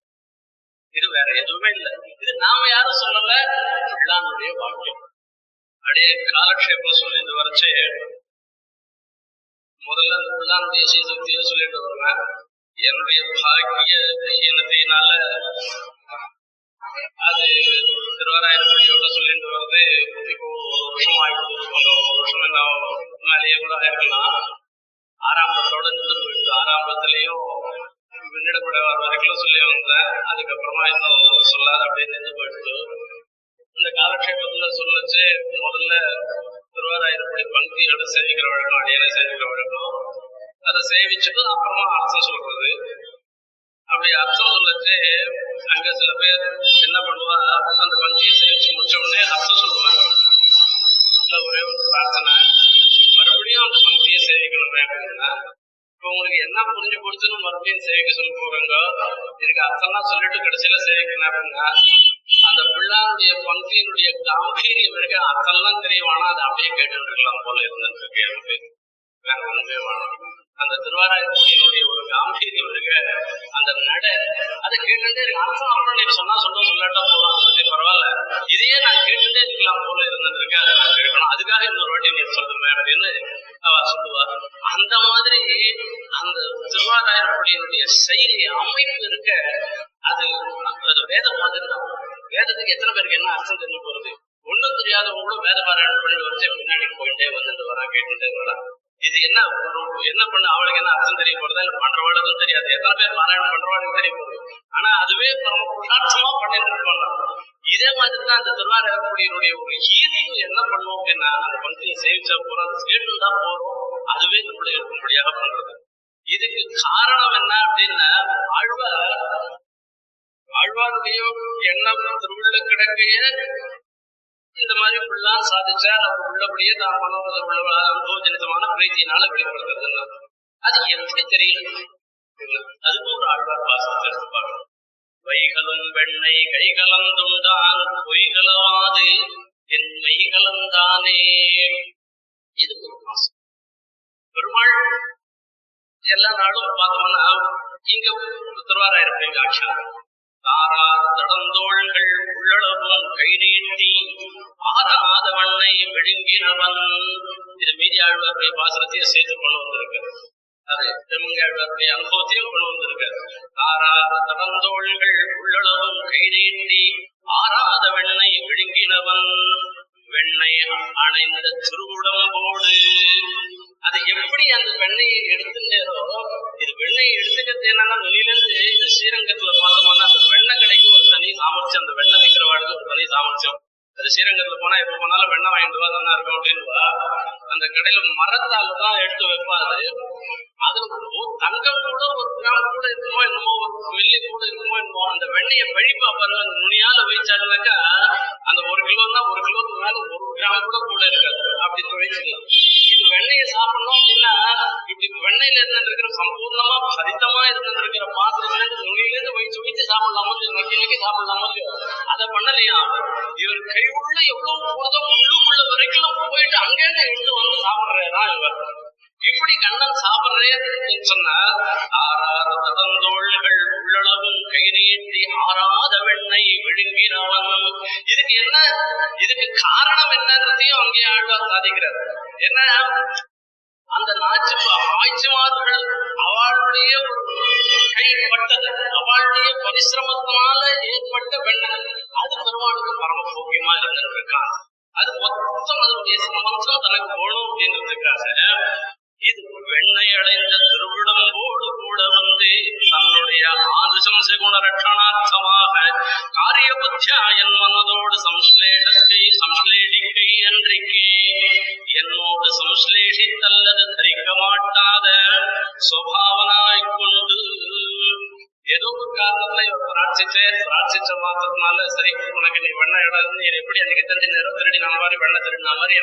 இது வேற எதுவுமே இல்லை. இது நாம யாரும் சொல்லல பிள்ளானுடைய வாக்கியம். அப்படியே காலக்ஷேபம் சொல்லி இந்த வரைச்சு முதல்ல அந்த பிள்ளானுடைய சீசக்தியை சொல்லிட்டு வருவேன். என்னுடைய பாக்கிய ஹீனத்தையினால அது திருவாராயிரப்படியோட சொல்லிட்டு வர்றது இப்போ ஒரு வருஷம் ஆயிடுது ஒரு வருஷம் என்ன மேலேயே கூட ஆயிருக்கலாம். ஆரம்பத்தோட நின்று போயிட்டு ஆரம்பத்திலையும் விண்ணிடப்பட வரைக்கும் சொல்லி வந்தேன். அதுக்கப்புறமா இன்னும் சொல்லாத அப்படின்னு நின்று போயிட்டு இந்த காலக்ஷேபத்துல சொல்லச்சு முதல்ல திருவாராயிரப்படி பங்கியோட சேமிக்கிற வழக்கம் அடியான சேமிக்கிற வழக்கம் அதை சேமிச்சுட்டு அப்புறமா அர்த்தம் சொல்றது. அப்படி அர்த்தம் சொல்லிட்டு அங்க சில பேர் என்ன பண்ணுவா அந்த பங்கியை சேமிச்சு முடிச்ச உடனே அர்த்தம் சொல்லுவாங்க. இல்ல ஒரே ஒரு பிரார்த்தனை மறுபடியும் அந்த பங்கியை சேவிக்கணுமே அப்படின்னா உங்களுக்கு என்ன புரிஞ்சு கொடுத்துன்னு மறுபடியும் சேவிக்க சொல்ல போறாங்க இதுக்கு அர்த்தம்லாம் சொல்லிட்டு கடைசியில சேவிக்கணும்னா அந்த பிள்ளாருடைய பங்கினுடைய காம்பீரியம் இருக்க அர்த்தம்லாம் தெரியும் ஆனா அதை அப்படியே கேட்டு இருக்கலாம் போல இருந்துருக்கு எனக்கு வேற ஒண்ணுமே வேணும். அந்த திருவாராயத்தினுடைய ஒரு காம்பீரியம் இருக்க அந்த நட அதை கேட்டுட்டே இருக்கு. அர்த்தம் அப்புறம் நீங்க சொன்னா சொல்ல சொல்லாட்டா போலாம் அதை பத்தி பரவாயில்ல. இதையே நான் கேட்டுட்டே இருக்கலாம் போல இருந்திருக்கு அதை நான் கேட்கணும். அதுக்காக இன்னொரு வாட்டி நீ சொல்லுமே அப்படின்னு அவ சொல்லுவா? அந்த மாதிரி அந்த திருவாராயப்படியினுடைய செயலி அமைப்பு இருக்க அது அது வேத மாதிரி தான். வேதத்துக்கு எத்தனை பேருக்கு என்ன அர்த்தம் தெரிஞ்சு போறது? ஒண்ணும் தெரியாதவங்களும் வேத பாராயணம் பண்ணி வச்சு பின்னாடி போயிட்டே வந்துட்டு வரா கேட்டுட்டே வரா. இது என்ன என்ன பண்ண அவளுக்கு என்ன அர்த்தம் தெரிய போறதா? இல்ல பண்றவாளுக்கும் தெரியாது. எத்தனை பேர் பாராயணம் பண்றவாளுக்கு தெரிய போகுது. ஆனா அதுவே பரம புருஷார்த்தமா பண்ணிட்டு இருக்கோம் இதே மாதிரி தான் அந்த திருவாரூரினுடைய ஒரு ஈர்ப்பு என்ன பண்ணும் அப்படின்னா அந்த பந்தியை சேவிச்சா போறோம் அதை கேட்டுதான் போறோம். அதுவே நம்மளுடைய இருக்கும்படியாக பண்றது. இதுக்கு காரணம் என்ன அப்படின்னா வாழ்வ ஆழ்வாருடைய எண்ணம் திருவுள்ள கிடக்கைய இந்த மாதிரி இப்படிலாம் சாதிச்சார். அவர் உள்ளபடியே தான் மனோரத உள்ள அனுபவஜனிதமான பிரீத்தியினால வெளிப்படுத்துறது அது எப்படி தெரியல? அதுக்கு ஒரு ஆழ்வார் வாசத்தை எடுத்துப்பாங்க வைகளும் வெண்ணை கைகலந்துண்டான் பொய்களவாது என் மெய்கலந்தானே இது ஒரு மாசம் பெருமாள் எல்லா நாளும் பார்த்தோம்னா இங்க திருவாராயிருப்பீங்க ஆட்சியா தாரார் தடந்தோள்கள் உள்ளளவும் கை நீட்டி ஆறாத மண்ணை விழுங்கினவன். இது மீதி ஆழ்வாருடைய பாசனத்தையும் சேர்த்து கொண்டு வந்திருக்கு அது திருமங்கை அனுபவத்தையும் கொண்டு வந்திருக்கு தாரார் தடந்தோள்கள் உள்ளளவும் கை நீட்டி ஆறாத வெண்ணை விழுங்கினவன். வெண்ணை அணைந்த திருவுடம்போடு. அது எப்படி அந்த வெண்ணையை எடுத்துட்டேரோ இது வெண்ணையை எடுத்துக்கிறது என்னன்னா வெளியிலிருந்து இந்த ஸ்ரீரங்க பார்த்தோம்னா அந்த வெண்ணெய் கடைக்கு ஒரு தனி சாமர்த்தியம் அந்த வெண்ணெய் விற்கிறவாளுக்கு ஒரு தனி ஸ்ரீரங்கத்துல போனா எப்ப போனாலும் வெண்ணெய் வாங்கிட்டு வா நல்லா இருக்கும் அப்படின்னு அந்த கடையில மரத்தால் தான் எடுத்து வைப்பாரு. அது தங்கம் கூட ஒரு கிராம் கூட இருக்குமோ என்னமோ ஒரு வெள்ளி கூட இருக்குமோ என்னமோ அந்த வெண்ணையை வழிப்பா பாருங்க அந்த நுனியால வைச்சாலுனாக்கா அந்த ஒரு கிலோன்னா ஒரு கிலோக்கு மேல ஒரு கிராம் கூட கூட இருக்காது. அப்படி வச்சுக்கலாம். இது வெண்ணையை சாப்பிடணும் அப்படின்னா இப்படி வெண்ணெயில இருந்து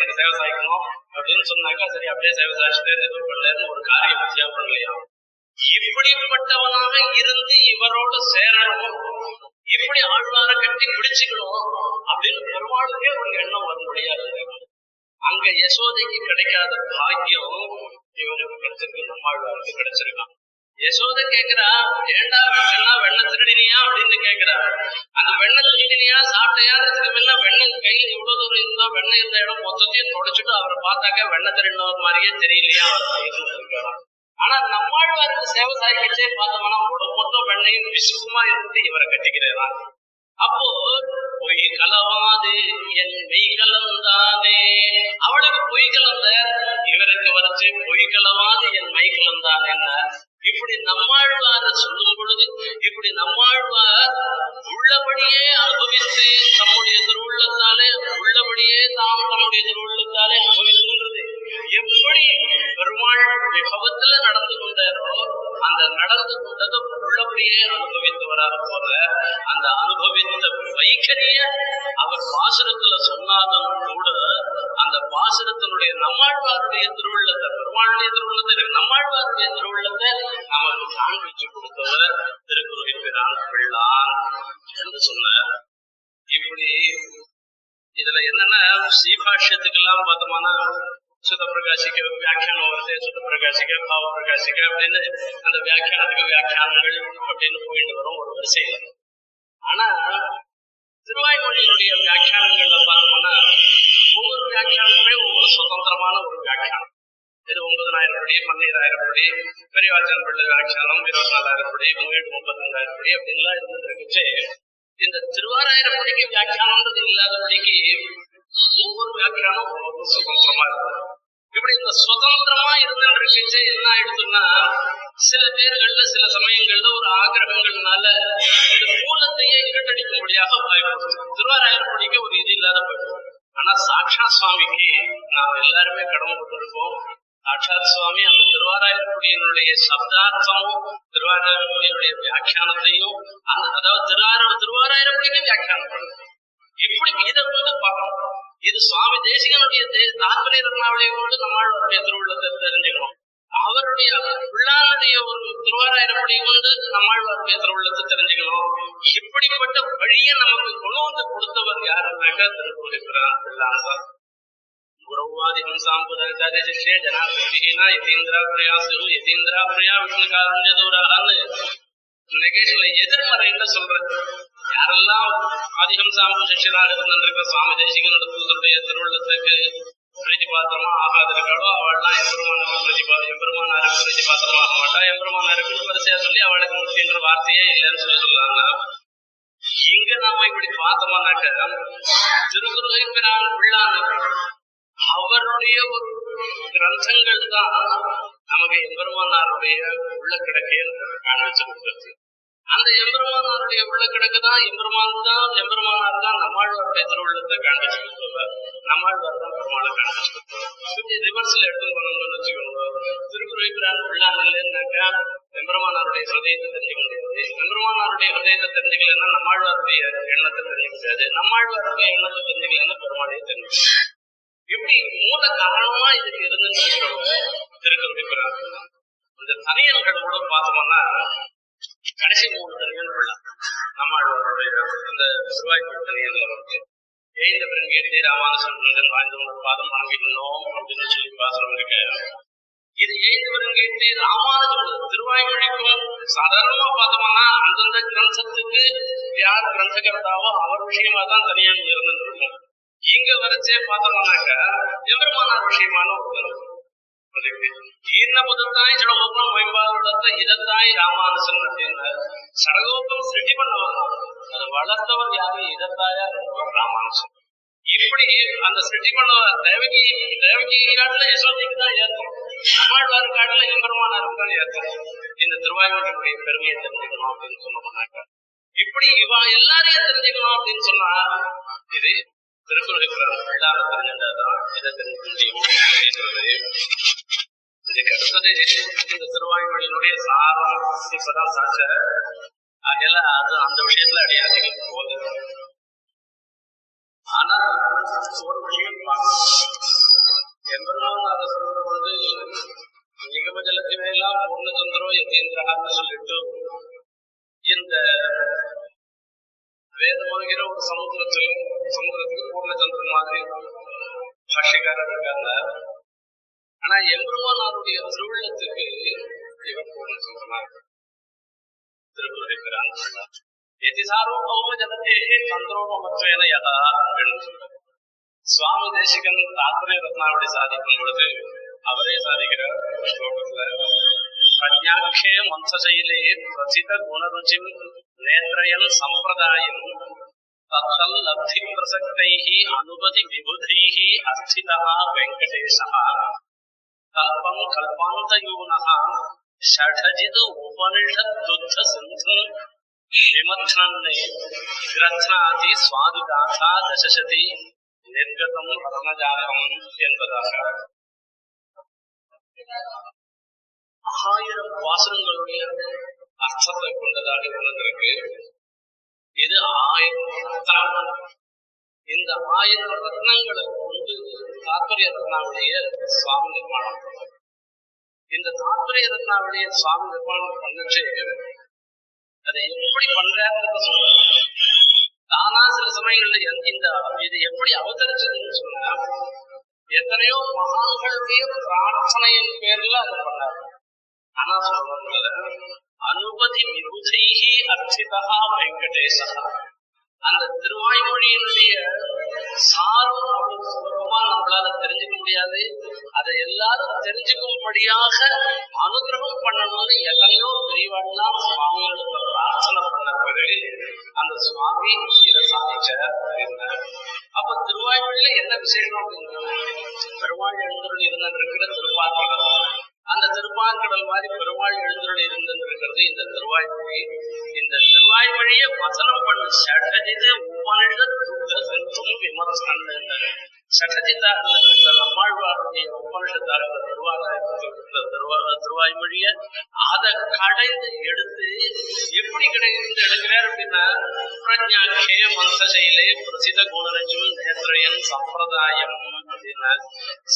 எனக்கு சேவை சாய்க்கணும் அப்படின்னு சொன்னாக்கா சரி அப்படியே சேவை சாய்ச்சிட்டு ஏதோ பண்ணலன்னு ஒரு காரியம் பத்தியா பண்ணலையா இப்படிப்பட்டவனாக இருந்து இவரோடு சேரணும். இப்படி ஆழ்வார கட்டி பிடிச்சுக்கணும் அப்படின்னு பெருமாளுக்கே ஒரு எண்ணம் வரும்படியா இருந்தது அங்க யசோதைக்கு கிடைக்காத பாக்கியம் இவனுக்கு கிடைச்சிருக்கு நம்மாழ்வாருக்கு கிடைச்சிருக்கான். யசோத கேக்குறா. ஏண்டா வெண்ணா வெண்ண திருடினியா அப்படின்னு கேக்குறா. அந்த வெண்ண திருடினியா சாப்பிட்டையா முன்ன வெண்ணெய் கையில் எவ்வளவு தூரம் இருந்தோ வெண்ணை இருந்த இடம் மொத்தத்தையும் தொடச்சுட்டு அவரை பார்த்தாக்க வெண்ண திருடினவர் மாதிரியே தெரியலையா அவர் இருக்காராம் ஆனா நம்மாழ்வாருக்கு சேவை சாய்க்கிச்சே பார்த்தோம்னா உடம்பு மொத்தம் வெண்ணையும் விசுக்குமா இருந்து இவரை கட்டிக்கிறதான் அப்போ பொய் கலவாது என் மெய் கலந்தானே அவளுக்கு பொய் கலந்த இவருக்கு வரைச்சு பொய் கலவாது என் மை கலந்தான் என்ன இப்படி நம்மாழ்வார சொல்லும் பொழுது இப்படி நம்மாழ்வார் உள்ளபடியே அனுபவித்து நம்முடைய திருவுள்ளத்தாலே உள்ளபடியே தாம் நம்முடைய திருவுள்ளத்தாலே அனுபவிக்கின்றது எப்படி பெருமாள் விபவத்துல நடந்து கொண்டாரோ அந்த நடந்து கொண்டது உள்ளபடியே அனுபவித்து வராது போல அந்த அனுபவித்த வைகரிய அவர் பாசுரத்துல சொன்னாலும் கூட அந்த அந்த பாசுரத்தினுடைய நம்மாழ்வாருடைய திருவுள்ளத்தை பெருமாளுடைய திருவுள்ளத்தை இருக்கு. நம்மாழ்வாருடைய திருவுள்ளத்தை நமக்கு காண்பிச்சு கொடுத்தவர் திருக்குறள் பிள்ளான் என்று சொன்னார் இப்படி இதுல என்னன்னா ஸ்ரீபாஷ்யத்துக்கு எல்லாம் பார்த்தோம்னா சுத பிரகாசிக்க வியாக்கியானம் வருது சுத பிரகாசிக்க பாவ பிரகாசிக்க அப்படின்னு அந்த வியாக்கியானத்துக்கு வியாக்கியானங்கள் அப்படின்னு போயிட்டு வரும் ஒரு வரிசையில. ஆனா திருவாய்மொழியினுடைய வியாக்கியானங்கள்ல பார்த்தோம்னா ஒவ்வொரு வியாக்கியானமே ஒவ்வொரு சுதந்திரமான ஒரு வியாக்கியானம். இது ஒன்பதனாயிரம் படி பன்னீராயிரம் படி பெரியவாச்சன் பிள்ளை வியாக்கியானம் இருபத்தி நாலாயிரம் படி மூணு முப்பத்தஞ்சாயிரம் படி அப்படின்லாம் இருந்துருக்குச்சு இந்த திருவாராயிரம் படிக்கு வியாக்கியானம்ன்றது இல்லாதபடிக்கு ஒவ்வொரு வியாக்கியானம் ஒவ்வொரு சுதந்திரமா இருக்கும் இப்படி இந்த சுதந்திரமா இருந்துருக்குச்சு என்ன ஆயிடுச்சுன்னா சில பேர்கள்ல சில சமயங்கள்ல ஒரு ஆக்கிரகங்கள்னால இந்த மூலத்தையே இருட்டடிக்கும்படியாக வாய்ப்பு திருவாராயர் படிக்க ஒரு இது இல்லாத போயிடும் ஆனா சாட்சா சுவாமிக்கு நாம் எல்லாருமே கடமைப்பட்டிருக்கோம் சாட்சாத் சுவாமி அந்த திருவாராயக்குடியினுடைய சப்தார்த்தமும் திருவாராயக்குடியினுடைய வியாக்கியானத்தையும் அந்த அதாவது திருவார திருவாராயிரப்படிக்கு வியாக்கியானம் பண்ணும். இப்படி இதை வந்து பார்க்கணும். இது சுவாமி தேசிகனுடைய தே- தாத்பரிய ரத்னாவளியோடு நம்மளுடைய திருவுள்ளத்தை தெரிஞ்சுக்கணும் அவருடைய பிள்ளானுடைய ஒரு திருவாராயிரப்படி கொண்டு நம்மாழ்வாருடைய திருவுள்ளத்தை தெரிஞ்சுக்கணும் இப்படிப்பட்ட வழியை நமக்கு கொண்டு வந்து கொடுத்தவர் யாருன்னாக்கா திருக்குறிப்பிறான் பிள்ளான் தான் गुरौवादि हंसाम्बुदर्शे जनाधिना यतीन्द्राप्रियासु यतीन्द्राप्रिया விஷ்ணுகாரண்ய நிகழ்ச்சியில எதிர்மறை என்ன சொல்றது? யாரெல்லாம் ஆதிஹம்சாம்பு சிஷ்யராக இருந்திருக்க சுவாமி தேசிகனோட தூதருடைய திருவள்ளத்துக்கு பிரீதி பாத்திரமா ஆகாதிருக்காளோ அவள்லாம் எம்பெருமானுக்கு பிரீதி பாத்திரம் எம்பெருமானாருக்கு பிரீதி பாத்திரமா ஆக மாட்டா. எம்பெருமானாருக்கு வரிசையா சொல்லி அவளுக்கு முக்கியன்ற வார்த்தையே இல்லைன்னு சொல்லி சொல்லலாங்க இங்க நாம இப்படி பார்த்தோம்னாக்க திருக்குறளை பிரான் பிள்ளான் அவருடைய ஒரு கிரந்தங்கள் தான் நமக்கு எம்பெருமானாருடைய உள்ள கிடக்கே காணாட்சி கொடுத்துருச்சு அந்த எம்பெருமானாருடைய உள்ள கிடக்கு தான் எம்பெருமான் தான் எம்பெருமானார் தான் நம்மாழ்வாருடைய திருவுள்ளத்தை வச்சு கொடுத்தவர் நம்மாழ்வார் தான் பெருமாளை காண வச்சு கொடுத்துருவார் ரிவர்ஸ்ல எடுத்து போனோம்னு வச்சுக்கோங்க. திருக்குறள் பிரான் பிள்ளான் இல்லைன்னாக்கா எம்பெருமானாருடைய ஹிருதயத்தை தெரிஞ்சுக்க முடியாது. எம்பெருமானாருடைய ஹிருதயத்தை தெரிஞ்சுக்கலன்னா நம்மாழ்வாருடைய எண்ணத்தை தெரிஞ்சுக்க முடியாது. நம்மாழ்வாருடைய எண்ணத்தை தெரிஞ்சுக்கலன்னா பெருமாளையை தெரிஞ்சுக்க இப்படி மூல காரணமா இதுக்கு இருந்து திருக்குறள் இந்த தனியன்கள் கூட பார்த்தோம்னா கடைசி மூணு தனியன்கள் விழா நம்மளுடைய இந்த சிறுவாய்ப்பு தனியன்ல வந்து ஏந்த பெருங்கேட்டி ராமானுசன் வாழ்ந்தவங்க பாதம் வாங்கிடணும் அப்படின்னு சொல்லி பாசனம் இருக்க இது ஏந்த பெருங்கேட்டி ராமானுஜன் திருவாய்மொழிக்கும் சாதாரணமா பார்த்தோம்னா அந்தந்த கிரந்தத்துக்கு யார் கிரந்தகர்த்தாவோ அவர் விஷயமா தான் தனியாக இருந்துருக்கும் இங்க வரைச்சே பார்த்தோம்னாக்க எம்பெருமானார் விஷயமான உத்தரவு என்ன புதத்தாய் சடகோபம் வைப்பாளத்தை இதத்தாய் ராமானுசன் அப்படின்னா சடகோபம் சிருஷ்டி பண்ணவன் அதை வளர்த்தவர் யாரு? இதத்தாயா ராமானுசன். இப்படி அந்த சிருஷ்டி பண்ணவர் தேவகி தேவகி காட்டுல யசோதிக்கு தான் ஏற்றம். நம்மாழ்வார் காட்டுல எம்பெருமானாருக்கு தான் ஏற்றம். இந்த திருவாயூருடைய பெருமையை தெரிஞ்சுக்கணும் அப்படின்னு சொன்னோம்னாக்க இப்படி இவ எல்லாரையும் தெரிஞ்சுக்கணும் அப்படின்னு சொன்னா இது திருக்குறள் உள்ளார இதை முடியும் இதுக்கு அடுத்தது இந்த திருவாய்மொழியினுடைய சாரம் இப்பதான் அது அந்த விஷயத்துல அடி அதிகம் போகுது ஆனா ஒரு விஷயம் எம்பெருமான் அதை சொல்ற பொழுது நிகமஜலத்தினெல்லாம் பூர்ணச்சந்திரோ யதீந்திரகான்னு சொல்லிட்டு இந்த வேதமாகிற ஒரு சமுத்திரத்துல சமுத்திரத்துக்கு பூர்ணச்சந்திரன் மாதிரி பாஷிக்காரர் இருக்காங்க. ஆனா எம்பெருமானாருடைய திருவிழத்துக்கு இவர் பூர்ணச்சந்திரனா திருக்குறள் எதிசாரோபம ஜனத்தே சந்திரோபமத்வேன யதா அப்படின்னு சொல்றாரு. சுவாமி தேசிகன் தாத்பரிய ரத்னாவளி சாதிக்கும் பொழுது அவரே சாதிக்கிறார். ஸ்லோகத்துல ప్రజ్ఞాక్షే మంచశైలే ప్రథిత గుణరుచిం నేత్రయన్ సంప్రదాయం. తల్లబ్ధి ప్రసక్తై అనుమతి విబుధై అస్థిత వెంకటేశ. కల్పం కల్పాంతయూన షఢజిదు ఉపనిషద్దుద్ధ సింధు విమథ్నన్నే గ్రథ్నాతి స్వాదుగాథ దశశతి నిర్గతం రత్నజాతం ఎన్వదాహ ஆயிரம் வாசனங்களுடைய அர்த்தத்தை கொண்டதாக உணர்ந்திருக்கு இது ஆயிரம் ரத்னம் இந்த ஆயிரம் ரத்னங்களை கொண்டு தாத்பரிய ரத்னாவுடைய சுவாமி நிர்மாணம் இந்த தாத்பரிய ரத்னாவுடைய சுவாமி நிர்மாணம் பண்ணுச்சு. அதை எப்படி பண்றாருன்னு சொல்றாங்க தானா சில சமயங்கள்ல இந்த இது எப்படி அவதரிச்சதுன்னு சொன்னா எத்தனையோ மகான்களுடைய பிரார்த்தனையின் பேர்ல அதை பண்ணாரு. ஆனா சொல்றதுல அனுபதி விபுதைஹி அர்ச்சிதா வெங்கடேசா. அந்த திருவாய்மொழியினுடைய சாரம் அவ்வளவு சுலபமா நம்மளால தெரிஞ்சுக்க முடியாது. அதை எல்லாரும் தெரிஞ்சுக்கும்படியாக அனுகிரகம் பண்ணணும்னு எத்தனையோ பெரியவாள்லாம் சுவாமிகளுக்கு பிரார்த்தனை பண்ண பிறகு அந்த சுவாமி இதை சாதிச்சார் அப்ப திருவாய்மொழியில என்ன விசேஷம் அப்படின்னா பெருமாள் எழுந்தருள் இருந்திருக்கிற திருப்பாத்திரம். அந்த திருப்பாங்கடல் மாதிரி பெருமாள் எழுந்தருள் இருந்திருக்கிறது இந்த திருவாய்மொழி இந்த திருவாய்மொழியை வசனம் பண்ண. சட்டஜித உபனிஷ துக்க விமர்சனம் சட்டஜிதா இருக்கிற நம்மாழ்வாருடைய உபனிஷத்தார திருவாய் திருவாய்மொழிய அதை கடைந்து எடுத்து எப்படி கிடைக்கிறது எடுக்கிறார் அப்படின்னா பிரஜாட்சே மந்தசையிலே பிரசித குணரஜும் நேத்திரையன் சம்பிரதாயம் அப்படின்னா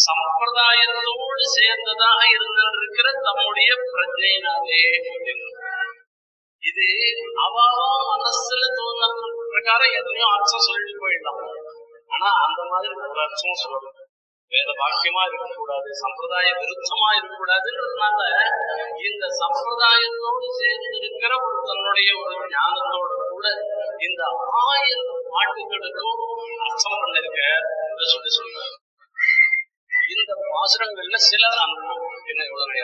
சம்பிரதாயத்தும் அவரோடு சேர்ந்ததாக இருந்திருக்கிற தம்முடைய பிரஜையினாலே. இது அவாவா மனசுல தோன்ற பிரகாரம் எத்தனையோ அர்த்தம் சொல்லிட்டு போயிடலாம். ஆனா அந்த மாதிரி ஒரு அர்த்தம் சொல்லணும் வேத வாக்கியமா இருக்கக்கூடாது சம்பிரதாய விருத்தமா இருக்கக்கூடாதுன்றதுனால இந்த சம்பிரதாயத்தோடு சேர்ந்து இருக்கிற ஒரு தன்னுடைய ஒரு ஞானத்தோட கூட இந்த ஆயிரம் பாட்டுகளுக்கும் அர்த்தம் பண்ணிருக்க. சொல்லி சொல்றாரு? இந்த பாசுரங்கள்ல சிலர் என்ன இவ்வளவு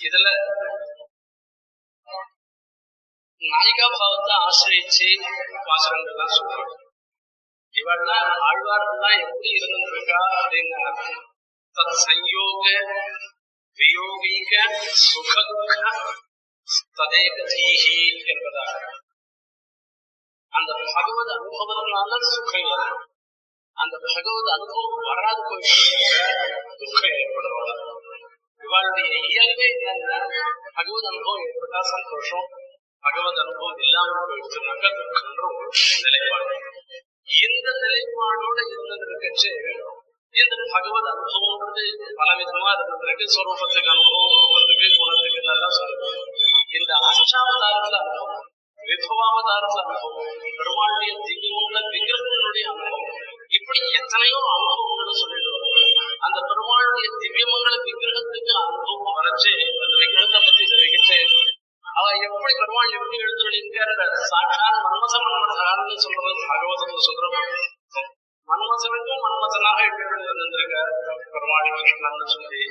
இதுல நாயிகா பாவத்தை ஆசிரியச்சு பாசுரங்கள்லாம் சொல்றாங்க. இவெல்லாம் ஆழ்வார்கள்லாம் எப்படி இருந்திருக்கா அப்படின்னு தத் சயோக வியோகிக சுகதுக ததேக தீஹி என்பதாக அந்த பகவத் அனுபவத்தினால சுகம் ஏற்படும் அந்த பகவத் அனுபவம் வராது போயிட்டு துக்கம் ஏற்படுவாங்க இவளுடைய இயல்பே என்னன்னா பகவத் அனுபவம் ஏற்பட்டா சந்தோஷம் பகவத் அனுபவம் இல்லாம போயிடுச்சுனாக்கா துக்கம்ன்ற ஒரு நிலைப்பாடு இந்த நிலைப்பாடோட இருந்திருக்கச்சு இந்த பகவத் அனுபவம்ன்றது பல விதமா இருந்திருக்கு ஸ்வரூபத்துக்கு அனுபவம் ரூபத்துக்கு குணத்துக்கு எல்லாம் சொல்லுது இந்த அஷ்டாவதாரத்துல அனுபவம் விபவாவதாரத்துல அனுபவம். பெருமாளுடைய திவ்யமுள்ள விக்கிரகங்களுடைய அனுபவம். இப்படி எத்தனையோ அனுபவங்களை சொல்லிடுவாங்க. அந்த பெருமாளுடைய திவ்யமங்கள விக்கிரகத்துக்கு அனுபவம் வரைச்சு அந்த விக்கிரகத்தை பத்தி தெரிவிச்சு அவ எப்படி பெருமாள் எப்படி எழுந்துள்ள சாட்சான் மன்மச மன்மசான்னு சொல்றது பாகவதம் சொல்றோம் மன்மசனுக்கும் மன்மசனாக எழுந்திருக்க பெருமாள் கிருஷ்ணன் சொல்லி.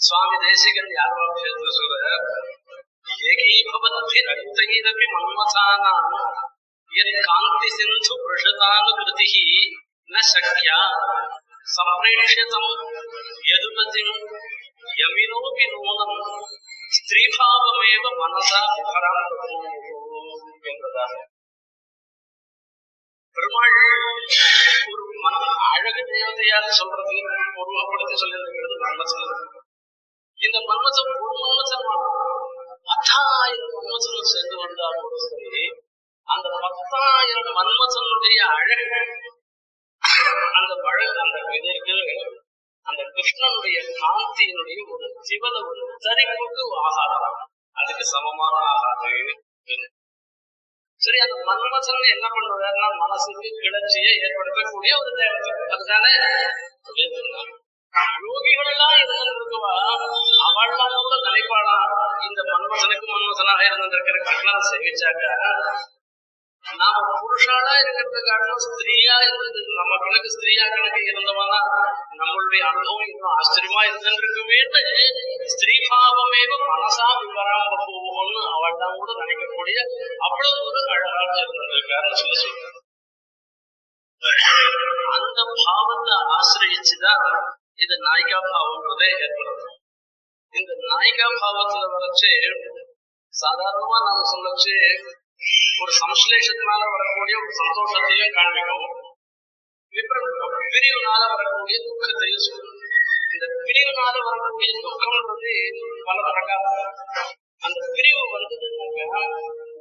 சுவாமி தேசிகன் யார் விஷயத்துல சொல்ற ஏகீபவத்தி ரயுதைரபி யத் காந்தி சிந்து பிரஷதானுகிருதிः ந சக்யா சம்பிரேக்ஷிதம் யதுபதிம் யமினோபி நூனம் ஸ்திரீபாவமேவ மனசா விபரம் என்பதாக பெருமாள் ஒரு மன அழகு தேவதையான்னு சொல்றது சொல்லியிருக்கிறது இந்த மன்மசம் ஒரு மன்மசன் பத்தாயிரம் மன்மசன் சென்று வந்தாலும் சரி அந்த பத்தாயிரம் மன்மசனுடைய அழகு அந்த பழகு அந்த விதைகள் அந்த கிருஷ்ணனுடைய காந்தியினுடைய ஒரு ஜீவன ஒரு தரிப்புக்கு ஆகாரம். அதுக்கு சமமான ஆகாது சரி அந்த மன்மசன் என்ன பண்றாருன்னா மனசுக்கு கிளர்ச்சியை ஏற்படுத்தக்கூடிய ஒரு தேவை அதுதானே? யோகிகள் எல்லாம் இருந்திருக்குவா அவள்லாம் கூட நினைப்பாளா இந்த மன்மசனுக்கு மன்மசனாக இருந்திருக்கிற கிருஷ்ணனை சேவிச்சாக்க? நாம புருஷாலா இருக்கிறது காரணம் ஸ்திரீயா இருந்தது. நம்ம கணக்கு ஸ்திரீயா கணக்கு இருந்தவனா நம்மளுடைய அனுபவம் இன்னும் ஆச்சரியமா இருந்திருக்குமேன்னு ஸ்திரீ பாவமேவ மனசா விவரம் போவோம்னு அவள் தான் கூட நினைக்கக்கூடிய அவ்வளவு ஒரு அழகாக இருந்திருக்காருன்னு சொல்லி சொல்றாங்க அந்த பாவத்தை ஆசிரியிச்சுதான் இது நாயிகா பாவம்ன்றதே ஏற்படுது இந்த நாயிகா பாவத்துல வரைச்சு சாதாரணமா நாம சொல்லச்சு ஒரு சம்ஸ்லேஷத்தினால வரக்கூடிய ஒரு சந்தோஷத்தையும் காண்பிக்கும். பிரிவுனால வரக்கூடிய துக்கத்தையும் சொல்லும். இந்த பிரிவுனால வரக்கூடிய துக்கம்ன்றது பல பிரகாரம். அந்த பிரிவு வந்ததுனாக்க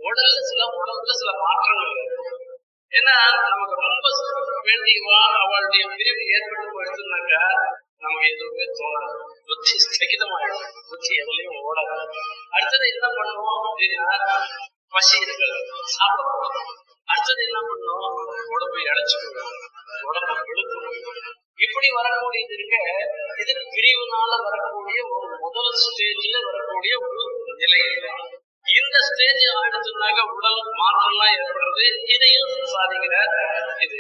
உடல்ல சில உடல்ல சில மாற்றங்கள் இருக்கும் ஏன்னா நமக்கு ரொம்ப வேண்டியவா அவளுடைய பிரிவு ஏற்பட்டு போயிடுச்சுனாக்கா நமக்கு எதுவுமே தோணாது புத்தி ஸ்தகிதமாயிடும் புத்தி எதுலையும் ஓடாது. அடுத்தது என்ன பண்ணுவோம் அப்படின்னா பசி இருக்கிறது சாப்பிட அடுத்தது என்ன பண்ணும் உடம்பு இழைச்சு உடம்பு வெளுத்து இப்படி வரக்கூடியது இருக்க இது பிரிவுனால வரக்கூடிய ஒரு முதல் ஸ்டேஜ்ல வரக்கூடிய ஒரு நிலை இந்த ஸ்டேஜ் ஆயிடுச்சுனாக்க உடல் மாற்றம்லாம் ஏற்படுறது இதையும் சாதிக்கிறார் இது.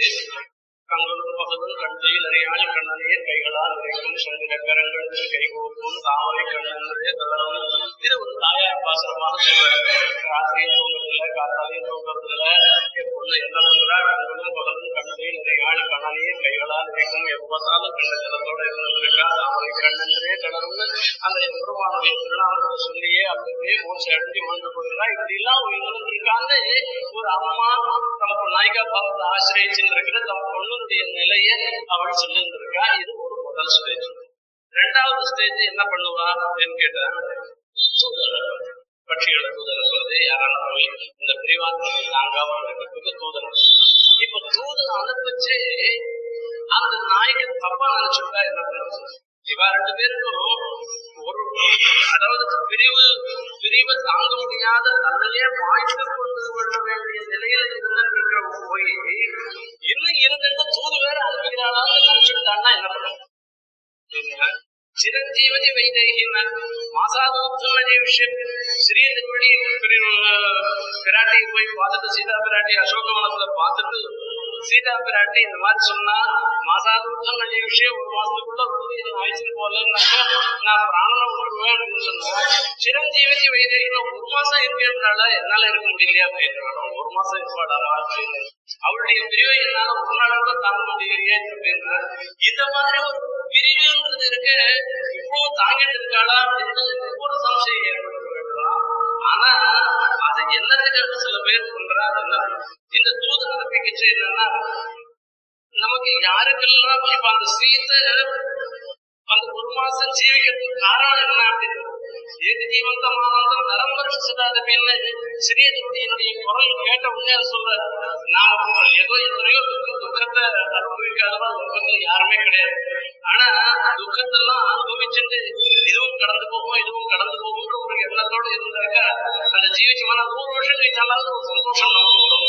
கங்களும் பகலும் கண்டையில் அறியாள் கண்ணனே கைகளால் நிறைக்கும் சந்திர கரங்கள் கைகோக்கும் தாமரை கண்ணன்றே தளரும் இது ஒரு தாயார் பாசனமாக ராத்திரியும் தூங்குறதில்ல காத்தாலையும் தூங்குறதில்ல என் பொண்ணு என்ன பண்றா? கண்களும் பகலும் கண்டையில் நிறையாள் கண்ணனே கைகளால் நிறைக்கும் எப்போதாலும் கண்ட ஜலத்தோட இருந்திருக்கா தாமரை கண்ணன்றே தளர்ந்து அந்த எம்பெருமானுடைய திருநாமத்தை சொல்லியே அப்படியே மூச்சு அடிஞ்சு வந்து போயிருந்தா இப்படி எல்லாம் இருந்திருக்கான்னு ஒரு அம்மா தமக்கு நாய்க்கா பார்த்து பாவத்தை ஆசிரியச்சிருக்கிற தம் பொண்ணு அவளுடைய நிலையை அவள் சொல்லியிருந்திருக்கா? இது ஒரு முதல் ஸ்டேஜ் ரெண்டாவது ஸ்டேஜ் என்ன பண்ணுவா அப்படின்னு கேட்டா பட்சிகளை தூதர் சொல்றது யாரான போய் இந்த பிரிவாத்தனை தாங்காம இருக்கிறதுக்கு தூதர் இப்ப தூதர் அனுப்பிச்சு அந்த நாய்க்கு தப்பா நினைச்சுட்டா என்ன பண்ணுறது? இவா ரெண்டு பேருக்கும் அதாவது பிரிவு பிரிவு தாங்க முடியாத தன்னையே வாய்ப்பு கொடுத்து கொள்ள வேண்டிய நிலையில் இருந்திருக்கிற போய் இன்னும் இருந்திருந்து தூது வேற அனுப்புகிறாளான்னு நினைச்சுட்டான்னா என்ன பண்ணும்? சிரஞ்சீவதி வைதேகின மாசாதோத்தமனே விஷயம். ஸ்ரீ திருவடி பிராட்டியை போய் பார்த்துட்டு சீதா பிராட்டி அசோகவனத்துல பார்த்துட்டு சீதா பிராட்டி இந்த மாதிரி சொன்னா மாசாதோத்தம் நிறைய விஷயம் ஒரு மாசத்துக்குள்ள வந்து இது ஆயிடுச்சு போலன்னாக்கா நான் பிராணனை விட்டுருவேன் அப்படின்னு சொன்னா சிரஞ்சீவதி வைதேகின ஒரு மாசம் இருக்கிறதுனால என்னால இருக்க முடியலையா அப்படின்னு ஒரு மாசம் இருப்பாடாமா அப்படின்னு அவளுடைய பிரிவை என்னால ஒரு நாள் கூட தாங்க முடியலையே அப்படின்னு இந்த மாதிரி ஒரு பிரிவுன்றது இருக்கு இப்போ தாங்கிட்டு இருக்காளா அப்படின்னு ஒரு சம்சயம் ஏற்படுத்த விடலாம் ஆனா அது சில பேர் பண்றாங்கன்னா இந்த தூது அனுப்பிக்கிச்சு என்னன்னா நமக்கு யாருக்கெல்லாம் இப்ப அந்த சீத்தை அந்த ஒரு மாசம் ஜீவிக்கிறதுக்கு காரணம் என்ன அப்படின்னு? ஏது ஜீவந்தமானந்தம் நரம் சிறிய சிறியதுடைய குரல் கேட்ட உடனே சொல்ற நாம ஏதோ எத்தனையோ துக்கத்தை அனுபவிக்காதவா துக்கத்துல யாருமே கிடையாது. ஆனா துக்கத்தெல்லாம் அனுபவிச்சுட்டு இதுவும் கடந்து போகும் இதுவும் கடந்து போகும்னு ஒரு எண்ணத்தோட இருந்தாக்கா அந்த ஜீவிச்சு மன நூறு வருஷம் கழிச்சாலாவது ஒரு சந்தோஷம் நமக்கு வரும்.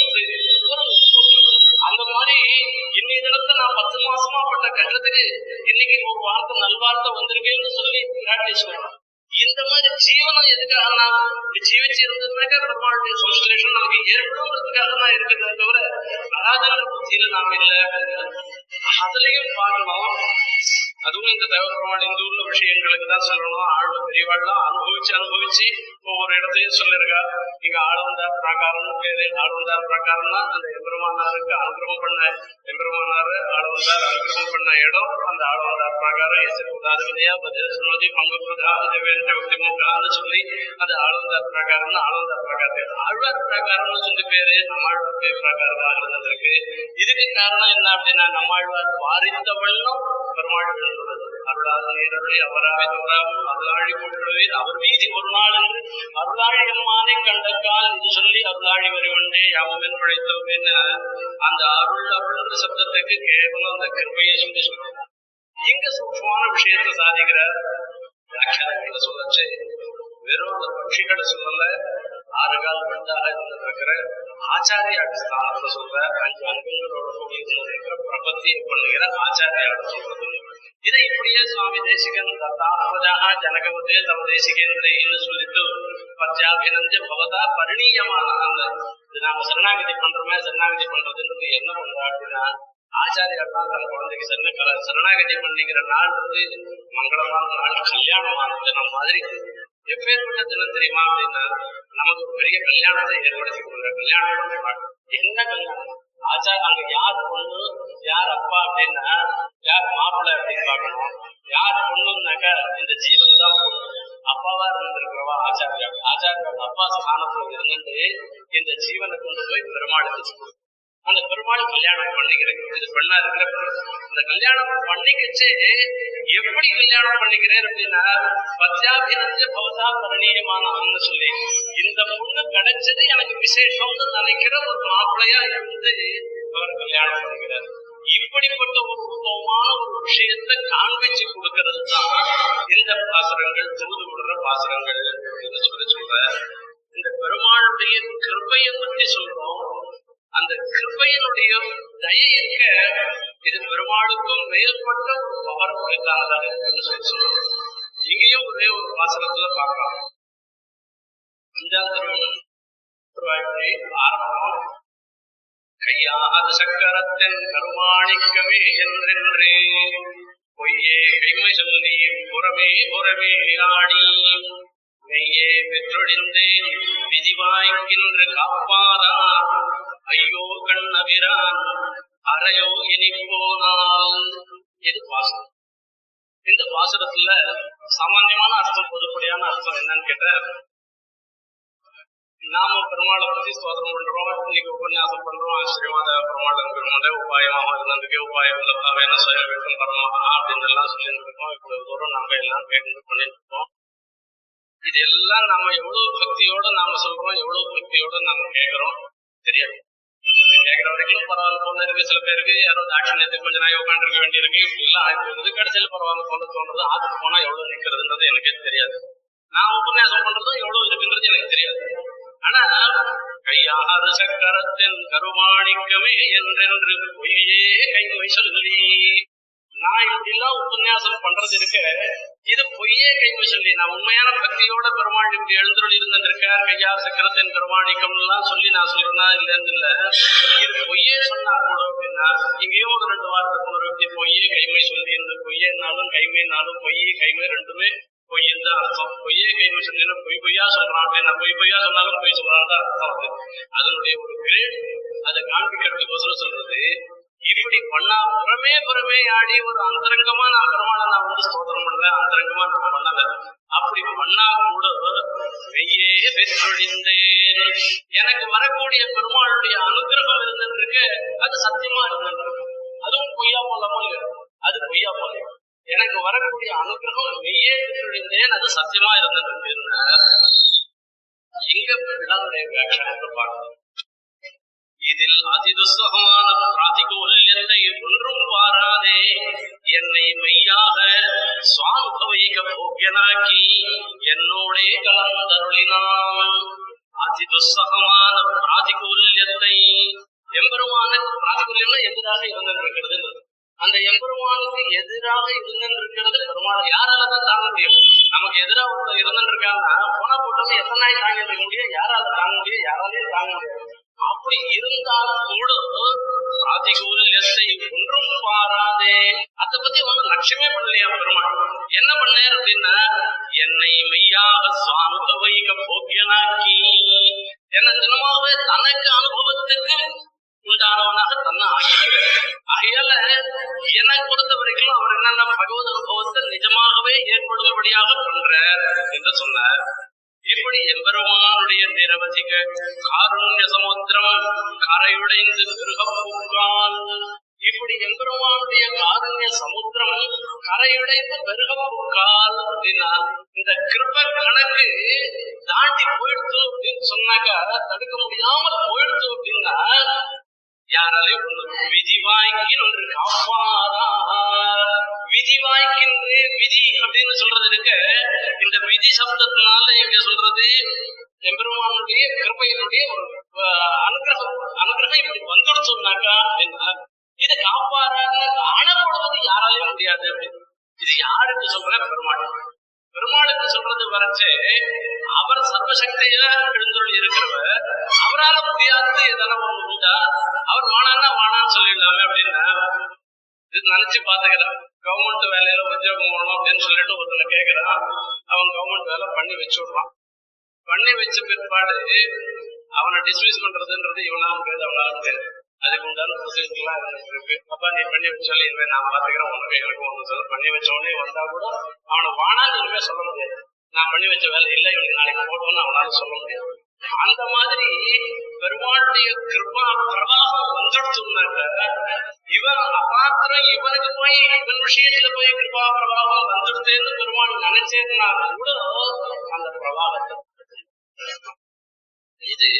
ஒரு அந்த மாதிரி இன்னைய தினத்தை நான் பத்து மாசமா பட்ட கட்டத்துக்கு இன்னைக்கு ஒரு வார்த்தை நல்வார்த்தை வந்திருக்கேன்னு சொல்லி பிராட்டி சொல்றேன் இந்த மாதிரி ஜீவனம் எதுக்காகனா ஜீவிச்சு இருந்ததுனாக்கா பெருமாளுடைய சம்ஸ்லேஷன் நமக்கு ஏற்படுங்கிறதுக்காக தான் இருக்கிறத தவிர அராஜன புத்தியில நாம் இல்லை அதுலயும் பார்க்கணும் அதுவும் இந்த தேவ பெருமாள் இந்த உள்ள விஷயங்களுக்கு தான் சொல்லணும். ஆழ்வு பெரியவாள்லாம் அனுபவிச்சு அனுபவிச்சு ஒவ்வொரு இடத்தையும் சொல்லிருக்கா இங்க ஆளுந்தார் பிரகாரம் பேரு ஆழ்வந்தார் பிரகாரம்னா அந்த எம்பெருமானாருக்கு அனுகிரகம் பண்ண எம்பெருமானாரு ஆளுந்தார் அனுகிரகம் பண்ண இடம் அந்த ஆளுந்தார் பிரகாரம் எஸ் உதாரவிதையா பதில பங்கு பிரதா தேவேந்திர பக்தி முகான்னு சொல்லி அது ஆழ்வந்தார் பிரகாரம்னு ஆளுந்தார் பிரகாரத்தை. ஆழ்வார் பிரகாரம்னு சொல்லி பேரு நம்மாழ்வார் பிரகாரமாக இருந்திருக்கு இதுக்கு காரணம் என்ன அப்படின்னா நம்மாழ்வார் வாரித்த பெருமாள் சொல்றது. அருளாசிரியர்களை நேரடி அவராய் தோறாமல் அருளாழி கொள்ளுவீர் அவர் மீதி ஒரு நாள் என்று அருளாழி அம்மானை கண்டக்கால் என்று சொல்லி அருளாழி வருவன்றே வருவண்டே யாவும் என்ன? அந்த அருள் அருள்ன்ற சப்தத்துக்கு கேவலம் அந்த கிருபையை சொல்லி சொல்றாங்க எங்க சூக்ஷமான விஷயத்தை சாதிக்கிறார். வியாக்கியானங்களை சொல்லச்சு. வெறும் பட்சிகளை சொல்லல. ஆறு கால் பெண்ணாக இருந்திருக்கிற ஆச்சாரியாட ஸ்தானத்தை சொல்ற அஞ்சு அங்கங்களோட கூடிய பிரபத்தியை பண்ணுகிற ஆச்சாரியாட சொல்றது இதை இப்படியே சுவாமி தேசிகன் தத்தாத்மஜாக ஜனகவதே தம தேசிகேந்திரின்னு சொல்லிட்டு பத்யாபினஞ்ச பவதா பரிணீயமான அந்த இது நாம சரணாகதி பண்றோமே சரணாகதி பண்றதுன்றது என்ன பண்றா அப்படின்னா ஆச்சாரியாட்டா தான் தன் குழந்தைக்கு சரண சரணாகதி பண்ணிக்கிற நாள் வந்து மங்களமான நாள் கல்யாணமானது நம்ம மாதிரி. எப்பேற்பட்ட தினம் தெரியுமா அப்படின்னா நமக்கு ஒரு பெரிய கல்யாணத்தை ஏற்படுத்தி கொடுக்குற கல்யாணம் பண்றாங்க என்ன கல்யாணம் ஆச்சா அங்க யார் பொண்ணு யார் அப்பா அப்படின்னா யார் மாப்பிள்ளை அப்படின்னு பார்க்கணும் யார் பொண்ணுனாக்கா இந்த ஜீவன் தான் பொண்ணு அப்பாவா இருந்திருக்கிறவா ஆச்சாரியா ஆச்சாரியோட அப்பா ஸ்தானத்துல இருந்துட்டு இந்த ஜீவனை கொண்டு போய் பெருமாளுக்கு அந்த பெருமாள் கல்யாணம் பண்ணிக்கிறேன் இது பெண்ணா இருக்கிற இந்த கல்யாணம் பண்ணிக்கிச்சு எப்படி கல்யாணம் பண்ணிக்கிறேன் அப்படின்னா பத்யாபினஞ்ச பௌதா பரணீயமானவன்னு சொல்லி இந்த பொண்ணு கிடைச்சது எனக்கு விசேஷம்னு நினைக்கிற ஒரு மாப்பிள்ளையா இருந்து அவர் கல்யாணம் பண்ணிக்கிறார். இப்படிப்பட்ட ஒரு உருவமான ஒரு விஷயத்தை காண்பிச்சு கொடுக்கிறது தான் இந்த பாசுரங்கள் தூது விடுற பாசுரங்கள் அப்படின்னு சொல்லி சொல்ற இந்த பெருமாளுடைய கிருபையை பற்றி சொல்றோம். அந்த கிருபையினுடைய தய இருக்க இது பெருமாளுக்கும் மேற்பட்ட ஒரு பவர் உடைத்தானதாக என்று சொல்லி சொல்லுவோம் இங்கேயும் ஒரே ஒரு வாசகத்துல பார்க்கலாம். அஞ்சாந்திரம் திருவாய்மொழி ஆரம்பம். கையாத சக்கரத்தின் கருமாணிக்கவே என்றென்றே. பொய்யே கைமை சொல்லி புறமே புறமே ஆடி. மெய்யே பெற்றொழிந்தேன் விதிவாய்க்கின்ற காப்பாரா ஐயோ கண்ணபிரான் அறையோ இனி போனால் இது பாசனம்? இந்த பாசுரத்துல சாமான்யமான அர்த்தம் பொதுப்படியான அர்த்தம் என்னன்னு கேட்ட நாம பெருமாளை பத்தி ஸ்தோத்திரம் பண்றோம் இன்னைக்கு உபன்யாசம் பண்றோம் ஆச்சரியமாத பெருமாள் பெருமாளே உபாயமாக இருந்ததுக்கே உபாயம் இல்லப்பா வேணும் சுய வேண்டும் பரமாக அப்படின்னு எல்லாம் சொல்லிட்டு இருக்கோம். இவ்வளவு தூரம் நாம எல்லாம் கேட்டு பண்ணிட்டு இருக்கோம். இது எல்லாம் நம்ம எவ்வளவு பக்தியோட நாம சொல்றோம் எவ்வளவு பக்தியோட நாம கேட்கிறோம் தெரியாது. கேட்கிற பரவாயில்ல போல இருக்கு சில பேருக்கு யாரோ தாட்சியத்துக்கு கொஞ்ச நாள் உட்காந்துருக்க வேண்டியிருக்கு. இப்படி எல்லாம் ஆகி போகுது கடைசியில் பரவாயில்ல போல தோன்றது ஆத்துக்கு போனா எவ்வளவு நிக்கிறதுன்றது எனக்கே தெரியாது. நான் உபன்யாசம் பண்றதும் எவ்வளவு இருக்குன்றது எனக்கு தெரியாது. ஆனா கையாத சக்கரத்தின் கருமாணிக்கமே என்றென்று பொய்யே கைமை சொல்லி. நான் இப்படிலாம் உபன்யாசம் பண்றது இருக்க. இது பொய்யே கைமை சொல்லி நான் உண்மையான பக்தியோட பெருமாள் இப்படி எழுந்துருள் இருந்திருக்கார். கையா சக்கரத்தின் பெருமாணிக்கம் எல்லாம் சொல்லி நான் சொல்றேன்னா இல்லைன்னு இல்ல இது பொய்யே சொன்னா கூட அப்படின்னா இங்கேயோ ஒரு ரெண்டு வாரத்துக்கு ஒரு இப்படி பொய்யே கைமை சொல்லி இந்த பொய்யனாலும் கைமைனாலும் பொய்யே கைமை ரெண்டுமே பொய்யன்னு தான் அர்த்தம். பொய்யே கைமை சொல்லி பொய் பொய்யா சொல்றான் அப்படின்னா பொய் பொய்யா சொன்னாலும் பொய் சொல்றான் தான் அர்த்தம். அது. அதனுடைய ஒரு கிரேட் அதை காண்பிக்கிறதுக்கு சொல்றது இப்படி பண்ணா புறமே புறமே ஆடி ஒரு அந்தரங்கமா நான் பெருமாளை நான் வந்து ஸ்தோத்திரம் பண்றேன் அந்தரங்கமா நான் பண்ணல அப்படி பண்ணா கூட மெய்யே பெற்றொழிந்தேன் எனக்கு வரக்கூடிய பெருமாளுடைய அனுகிரகம் இருந்திருக்கு அது சத்தியமா இருந்திருக்கு அதுவும் பொய்யா போலாமல் அது பொய்யா போல எனக்கு வரக்கூடிய அனுகிரகம் மெய்யே பெற்றொழிந்தேன் அது சத்தியமா இருந்திருக்கு எங்க பிள்ளைடைய வியாக்கியானத்தை பார்க்கணும். இதில் அதிதுசகமான பிராதிகூல்யத்தை ஒன்றும் பாராதே என்னை மெய்யாக சுவானுபவிக போக்கியனாக்கி என்னோடே கலந்தருளினான். அதிதுசகமான பிராதிகூல்யத்தை எம்பெருமான பிராதிகூல்யம்னா எதிராக இருந்திருக்கிறது அந்த எம்பெருமானுக்கு எதிராக இருந்திருக்கிறது. பெருமாள் யாரால தான் தாங்க முடியும்? நமக்கு எதிராக ஒருத்தர் இருந்திருக்காங்கன்னா போனா போட்டோம் எத்தனை தாங்க முடியும்? யாரால தாங்க முடியும்? யாராலையும் தாங்க முடியாது. அப்படி இருந்தாலும் கூட பிராதிகூல்யத்தை ஒன்றும் பாராதே. அதை பத்தி ஒன்றும் லட்சியமே பண்ணலையா பெருமாள்? என்ன பண்ணார் அப்படின்னா என்னை மெய்யாக சுவானுபவைக போக்கியனாக்கி. என்ன தினமாகவே தனக்கு அனுபவத்துக்கு உண்டானவனாக தன்னை ஆக்கிக்கிறார் ஆகையால என்னை பொறுத்த வரைக்கும் அவர் என்னென்ன பகவத அனுபவத்தை நிஜமாகவே ஏற்படும்படியாக பண்றார் என்று சொன்னார் இப்படி எம்பெருமானுடைய நிரவசிக்க காருண்ய சமுத்திரம் கரையுடைந்து பெருகப்பூக்கான் இப்படி எம்பெருமானுடைய காருண்ய சமுத்திரம் கரையுடைந்து பெருகப்பூக்கால் அப்படின்னா இந்த கிருப கணக்கு தாண்டி போயிடுச்சு அப்படின்னு சொன்னாக்கா தடுக்க முடியாமல் போயிடுச்சு அப்படின்னா யாராலையும் ஒண்ணு விதி வாய்க்கின்று விதி விதி அப்படின்னு சொல்றது இந்த விதி சப்தத்தினால இங்க சொல்றது எம்பெருமானுடைய கிருப்பையினுடைய ஒரு அஹ், அனுகிரகம் அனுகிரகம் இப்படி வந்துடுச்சோம்னாக்கா அப்படின்னா இது காப்பாரான்னு அணப்படுவது யாராலையும் முடியாது அப்படின்னு. இது யாருக்கு சொல்ற பெருமாள் பெருமாளுக்கு சொல்றது வரைச்சு அவர் சர்வசக்தியா எழுந்தொழி இருக்கிறவர். அவரால முடியாதது எதனா ஒண்ணு உண்டா? அவர் வானான்னா வானான்னு சொல்லிடலாமே அப்படின்னா இது நினைச்சு பாத்துக்கிறான் கவர்மெண்ட் வேலையில உத்தியோகம் போகணும் அப்படின்னு சொல்லிட்டு ஒருத்தனை கேட்கிறான் அவன் கவர்மெண்ட் வேலை பண்ணி வச்சு விடுறான் பண்ணி வச்ச பிற்பாடு அவனை டிஸ்மிஸ் பண்றதுன்றது இவனால முடியாது அவனால முடியாது. அதுக்கு உண்டான ப்ரொசீஜர்லாம் இருக்கு. அப்பா நீ பண்ணி வச்சு சொல்லி நான் பாத்துக்கிறேன் உனக்கு எனக்கு ஒண்ணு சொல்ல பண்ணி வச்ச உடனே வந்தா கூட அவனை வானான்னு இனிமே சொல்ல முடியாது. நான் பண்ணி வச்ச வேலை இல்லை இவனுக்கு நாளைக்கு போட்டோம்னு அவனால சொல்ல முடியாது. அந்த மாதிரி பெருமாளுடைய கிருபா பிரவாகம் வந்துடுத்துனாக்க இவன் அபாத்திரம் இவனுக்கு போய் இவன் விஷயத்துல போய் கிருபா பிரவாகம் வந்துடுச்சேன்னு பெருமாள் நினைச்சேன்னா கூட அந்த பிரவாகத்தை இது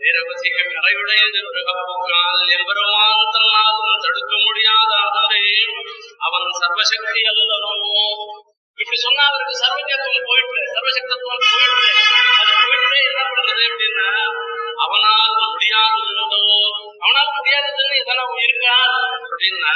நிரவசிக்கும் கரையுடையது மிருகப்போக்கால் எம்பெருமான் தன்னாலும் தடுக்க முடியாத அகலே அவன் சர்வசக்தி அல்லவோ? இப்படி சொன்னா அவருக்கு சர்வஜத்துவம் போயிட்டு சர்வசக்தத்துவம் போயிட்டு அது போயிட்டு என்ன பண்றது அப்படின்னா அவனால் முடியாததோ அவனால் முடியாததுன்னு இதெல்லாம் இருக்கா அப்படின்னா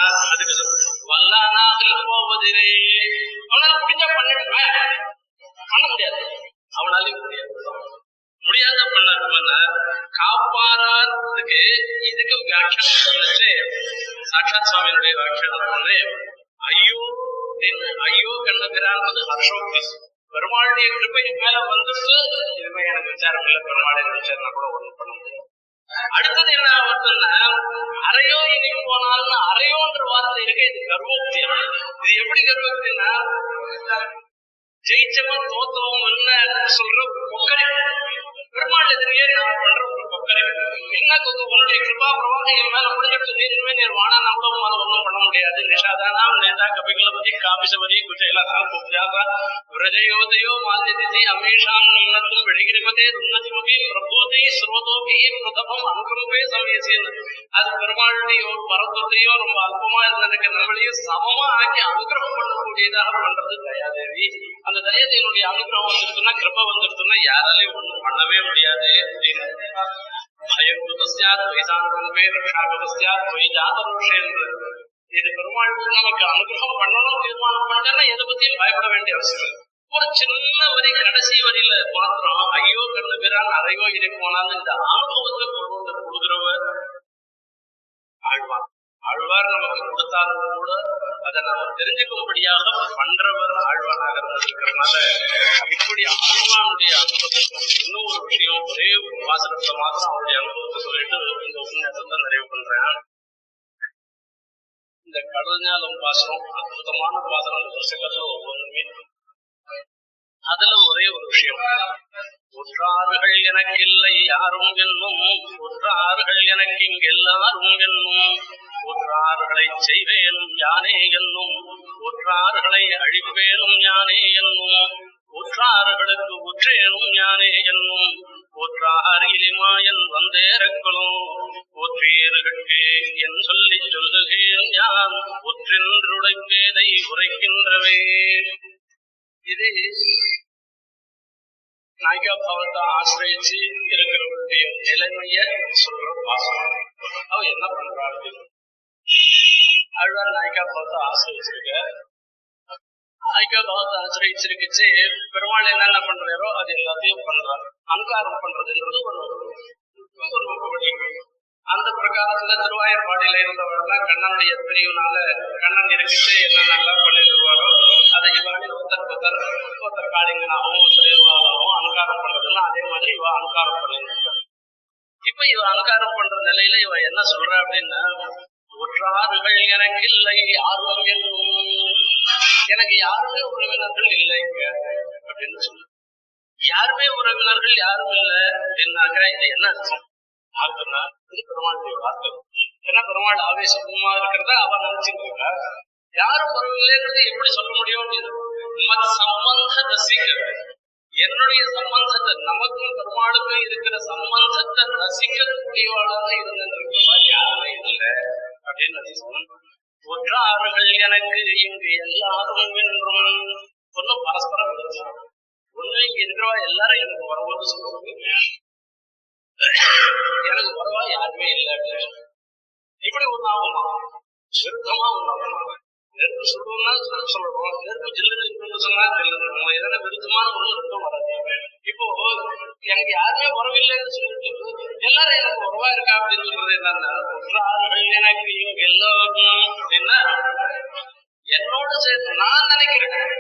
கண்ணபிரான்றது பெருமாளுடைய கிருப்பை மேல வந்துட்டு இதுமே எனக்கு விசாரம் இல்லை. பெருமாளை விசாரணை கூட ஒண்ணும் பண்ண முடியும் அடுத்தது என்ன ஆகுதுன்னா அறையோ இனி போனால்னு அறையோன்ற வார்த்தை இருக்கு. இது கர்வோக்தி இது எப்படி கர்வோக்தின்னா ஜெயிச்சவன் தோத்தவன் என்ன சொல்ற? ஒரு பெருமாள் எதிரியே நான் பண்ற ஒரு கொக்கரை என்ன கொக்கு உன்னுடைய கிருபா பிரவாகம் என் மேல முடிஞ்சிட்டு நீருமே நீர் வானா நம்மளும் மேல ஒண்ணும் பண்ண முடியாது. நிஷாதானாம் நேதா கபிகளபதி காபிசபதி குஜைலாசாம் குப்ஜாதா விரஜயோதயோ மால்யதிதி அமீஷாம் நின்னத்தும் வெடிகிரிபதே உன்னதிமுகி பிரபோதை ஸ்ரோதோகி பிரதமம் அனுகிரமே சமயசின்னு அது பெருமாளுடையோ ஒரு பரத்துவத்தையோ ரொம்ப அல்பமா இருந்ததுக்கு நம்மளையும் சமமா ஆக்கி அனுகிரகம் பண்ணக்கூடியதாக பண்றது தயாதேவி. அந்த தயத்தினுடைய அனுகிரகம் வந்துருச்சுன்னா கிருப வந்துருச்சுன்னா யாராலையும் ஒண்ணும் பண்ணவே முடியாது. அப்படின்னு பயம் இது பெருமாள் நமக்கு அனுகிரகம் பண்ணணும் தீர்மானம் பண்ணா எதை பத்தியும் பயப்பட வேண்டிய அவசியம் இல்லை. ஒரு சின்ன வரி கடைசி வரியில மாத்திரம் ஐயோ கண்ணு பிறான் அறையோ இதை போனாலும் இந்த அனுபவத்தை கொண்டு வந்து கொடுக்குறவர் ஆழ்வார். ஆழ்வார் நமக்கு கொடுத்தாலும் கூட அதை நம்ம தெரிஞ்சுக்கும்படியாக பண்றவர் ஆழ்வாராக இருக்கிறதுனால இப்படி ஆழ்வானுடைய அனுபவத்தை இன்னும் ஒரு விஷயம் ஒரே ஒரு வாசனத்துல மாத்திரம் அவருடைய அனுபவத்தை சொல்லிட்டு இந்த உபன்யாசத்தை நிறைவு பண்றேன். இந்த கடல் ஞானம் வாசனம் அற்புதமான வாசனம் புஸ்தகத்துல ஒவ்வொன்றுமே. அதுல ஒரே ஒரு விஷயம். உற்றார்கள் எனக்கில்லை யாரும் என்னும் ஒற்றார்கள் எனக்கு இங்கெல்லாரும் என்னும். ஒற்றார்களை செய்வேனும் யானே என்னும் ஒற்றார்களை அழிப்பேனும் யானே என்னும் ஒற்றார்களுக்கு ஒற்றேனும் யானே என்னும் ஒற்றார் இலிமாயன் வந்தேறக்களும் ஒற்றீர்களுக்கு என் சொல்லி சொல்லுகிறேன் யான் ஒற்றென்றுடைப்பேதை உரைக்கின்றவே. இது நாய்கா பாவத்தை ஆசிரியச்சு இருக்கிறவருடைய நிலைமைய சொல்ற வாசனம் அவ என்ன பண்றாரு அழ்வார் நாய்கா பாவத்தை ஆசிரியச்சிருக்க நாய்கா பகவத்தை ஆசிரியச்சிருக்கிச்சு பெருமாள் என்னென்ன பண்றாரோ அது எல்லாத்தையும் பண்றாரு அங்காரம் பண்றதுன்றது ஒரு ஒரு அந்த பிரகாரத்துல திருவாயர்பாடியில இருந்தவர்கள் கண்ணனுடைய பிரிவுனால கண்ணன் இருக்கிட்டு என்னென்னலாம் பண்ணிடுவாரோ அதை இவர்கள் ஒருத்தர் ஒருத்தர் ஒருத்தர் காளிங்கனாகவும் ஒருத்தர் இவாளாகவும் அலங்காரம் பண்றதுன்னா அதே மாதிரி இவ அலங்காரம் பண்ணிருக்க இப்ப இவ அலங்காரம் பண்ற நிலையில இவ என்ன சொல்றா அப்படின்னா ஒற்றாறுகள் எனக்கு இல்லை யாரும் என்றும். எனக்கு யாருமே உறவினர்கள் இல்லைங்க அப்படின்னு சொல்லு. யாருமே உறவினர்கள் யாரும் இல்லை அப்படின்னாக்கா இது என்ன அர்த்தம்? ஆகுதுன்னா இது பெருமாளுடைய வார்த்தை. ஏன்னா பெருமாள் ஆவேசமா இருக்கிறத அவன் நினைச்சுட்டு யாரும் வரவில்லைன்றது எப்படி சொல்ல முடியும்? மத் சம்பந்த ரசிக்கிறது. என்னுடைய சம்பந்தத்தை நமக்கும் பெருமாளுக்கும் இருக்கிற சம்பந்தத்தை ரசிக்கக்கூடியவாளாக இருந்திருக்கிறவா யாருமே இல்லை. அப்படின்னு எனக்கு இங்கு எல்லாரும் என்றும் ஒன்னும் பரஸ்பரம் ஒண்ணு இங்க இருக்கிறவா எல்லாரும் எனக்கு வரும்போது சொல்லுவாங்க எனக்கு வரவா யாருமே இல்லை. இப்படி ஒண்ணு ஆகுமா விருத்தமா ஒண்ணு ஆகுமா சுடுவோம்னா சொல்ல சொல்றோம் நெருப்பு ஜில்லுன்னு சொன்னா ஜில்லுன்னு நம்ம எதனா விருத்தமான ஒண்ணு இருக்கும் வராது இப்போ எனக்கு யாருமே உறவில்லைன்னு சொல்லிட்டு எல்லாரும் எனக்கு உறவா இருக்கா அப்படின்னு சொல்றது என்னன்னா எனக்கு இவங்க எல்லோரும் அப்படின்னா என்னோட சேர்ந்து நான் நினைக்கிறேன்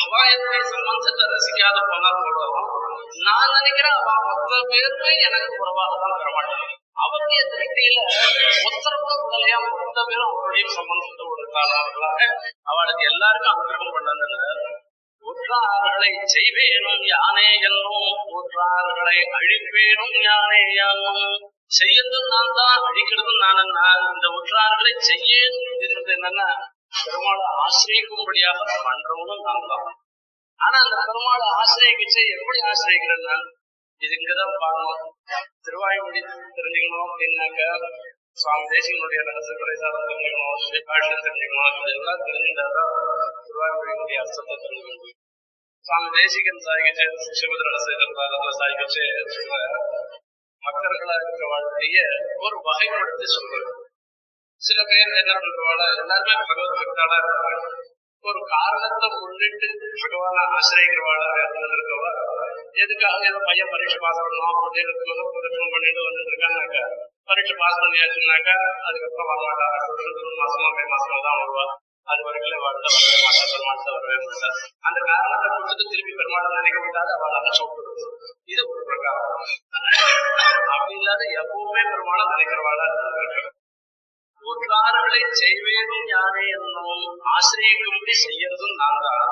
அவ என்னுடைய சம்பந்தத்தை ரசிக்காத போனால் கூட நான் நினைக்கிறேன் அவ மொத்த பேருமே எனக்கு உறவாக தான் வர மாட்டேன் அவருடைய திருப்தியில ஒத்தரவு முதலையா மொத்த பேரும் அவருடைய சம்பந்தத்தை ஒரு காரணங்களாக அவளுக்கு எல்லாருக்கும் அனுகிரகம் பண்ணதுல ஒற்றார்களை செய்வேனும் யானே என்னும் ஒற்றார்களை அழிப்பேனும் யானே யானும் செய்யறதும் நான் தான் அழிக்கிறதும் நான் இந்த ஒற்றார்களை செய்ய இருக்கிறது என்னன்னா பெருமாளை ஆசிரியக்கும்படியாக பண்றவனும் நான் தான். ஆனா அந்த பெருமாளை ஆசிரியக்கிச்சு எப்படி ஆசிரியக்கிறேன்னா இது இங்கதான் பார்க்கணும் திருவாய்மொழி தெரிஞ்சுக்கணும் அப்படின்னாக்க சுவாமி தேசியனுடைய ரகசியங்களை சாதம் தெரிஞ்சுக்கணும் ஸ்ரீபாஷம் தெரிஞ்சுக்கணும். இதெல்லாம் தெரிஞ்சுட்டாதான் திருவாய்மொழியினுடைய அர்த்தத்தை தெரிஞ்சுக்க முடியும். சுவாமி தேசிகன் சாகிச்சு ஸ்ரீமத் ரகசியத்தில் சாகிச்சு சொல்ற மக்கர்களா இருக்க வாழ்க்கைய ஒரு வகைப்படுத்தி சொல்றது சில பேர் என்ன பண்றவாளா எல்லாருமே பகவத் பக்தாளா இருக்கிறாங்க ஒரு காரணத்தை முன்னிட்டு பகவான ஆசிரியக்கிறவாளா இருந்திருக்கவா எதுக்காக ஏதோ பையன் பரீட்சை பாஸ் பண்ணணும் அப்படின்னு பிரதட்சணம் பண்ணிட்டு வந்துட்டு இருக்காங்க பரீட்சை பாஸ் பண்ணியாச்சுனாக்கா அதுக்கப்புறம் வரமாட்டா. ஒரு மாசமா மே மாசமா தான் வருவா. அது வரைக்கும் வாழ்ந்த வரவே மாட்டா பெருமாள் வரவே மாட்டா. அந்த காரணத்தை கொடுத்துட்டு திருப்பி பெருமாள் நினைக்க விட்டாது அவள் அனுப்பிச்சு விட்டுருது இது ஒரு பிரகாரம். அப்படி இல்லாத எப்பவுமே பெருமாளை நினைக்கிறவாளா இருந்திருக்காங்க ஒற்றார்களை செய்வேனும் யானே என்னும் ஆசிரியக்கும்படி செய்யறதும் நான் தான்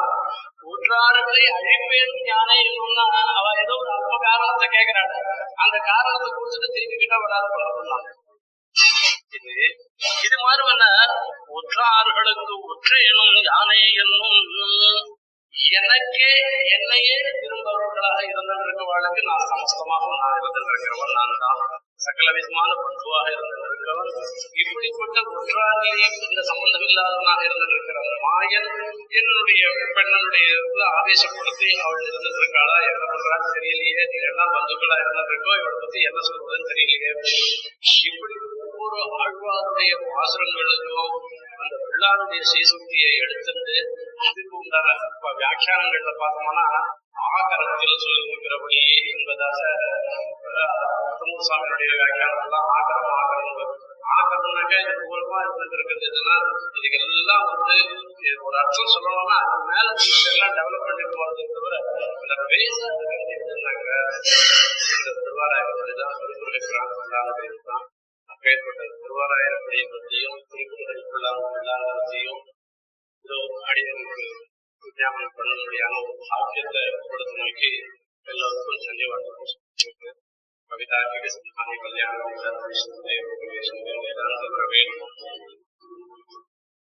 ஒற்றார்களை அழிப்பேனும் யானே என்னும்னா அவ ஏதோ ஒரு அற்ப காரணத்தை கேட்கிறாள். அந்த காரணத்தை கொடுத்துட்டு திருப்பி கிட்ட விடாது பண்ணலாம் இது இது மாதிரி என்ன? ஒற்றார்களுக்கு ஒற்றையனும் யானே என்னும் எனக்கே என்னையே விரும்பவர்களாக வாழ்க்கை நான் சமஸ்தமாக நான் இருந்திருக்கிறவன் நான் தான் சகல விதமான பண்புவாக இருந்திருக்கிறவன். இப்படிப்பட்ட ஒன்றாகவே இந்த சம்பந்தம் இல்லாதவனாக இருந்திருக்கிறவன் மாயன் என்னுடைய பெண்ணனுடைய இதை ஆவேசப்படுத்தி அவள் இருந்திருக்காளா என்ன பண்றான்னு தெரியலையே. நீங்க எல்லாம் பந்துக்களா இருந்திருக்கோ இவளை பத்தி என்ன சொல்றதுன்னு தெரியலையே. இப்படி ஒவ்வொரு ஆழ்வாருடைய பாசுரங்களுக்கும் அந்த பிள்ளாருடைய சீசக்தியை எடுத்துட்டு அதுக்கு உண்டான இப்ப வியாக்கியானங்கள்ல பார்த்தோம்னா ஆகரத்தில் சொல்லியிருக்கிறபடி என்பதாக சுவாமியுடைய வியாக்கியானம் எல்லாம் ஆகரம் ஆகரம் ஆகரம்னாக்கா இது மூலமா இருந்திருக்கிறது. எதுன்னா இதுக்கு வந்து ஒரு அர்த்தம் சொல்லணும்னா அது மேல எல்லாம் டெவலப் பண்ணி போறது தவிர இந்த பேச இருக்கிறது எதுனாக்க இந்த திருவாராயத்தை சொல்லியிருக்கிறாங்க தான் அப்பேற்பட்ட திருவாராயத்தை பற்றியும் திருக்குறளுக்குள்ளான எல்லாத்தையும் இதோ அடியனுக்கு விஞ்ஞாபனம் பண்ண ஒரு சாத்தியத்தை கொடுத்து நோக்கி எல்லோருக்கும் சந்திவாட்டம் கவிதா சிம்ஹானி கல்யாணம் வேதாந்த பிரவேண்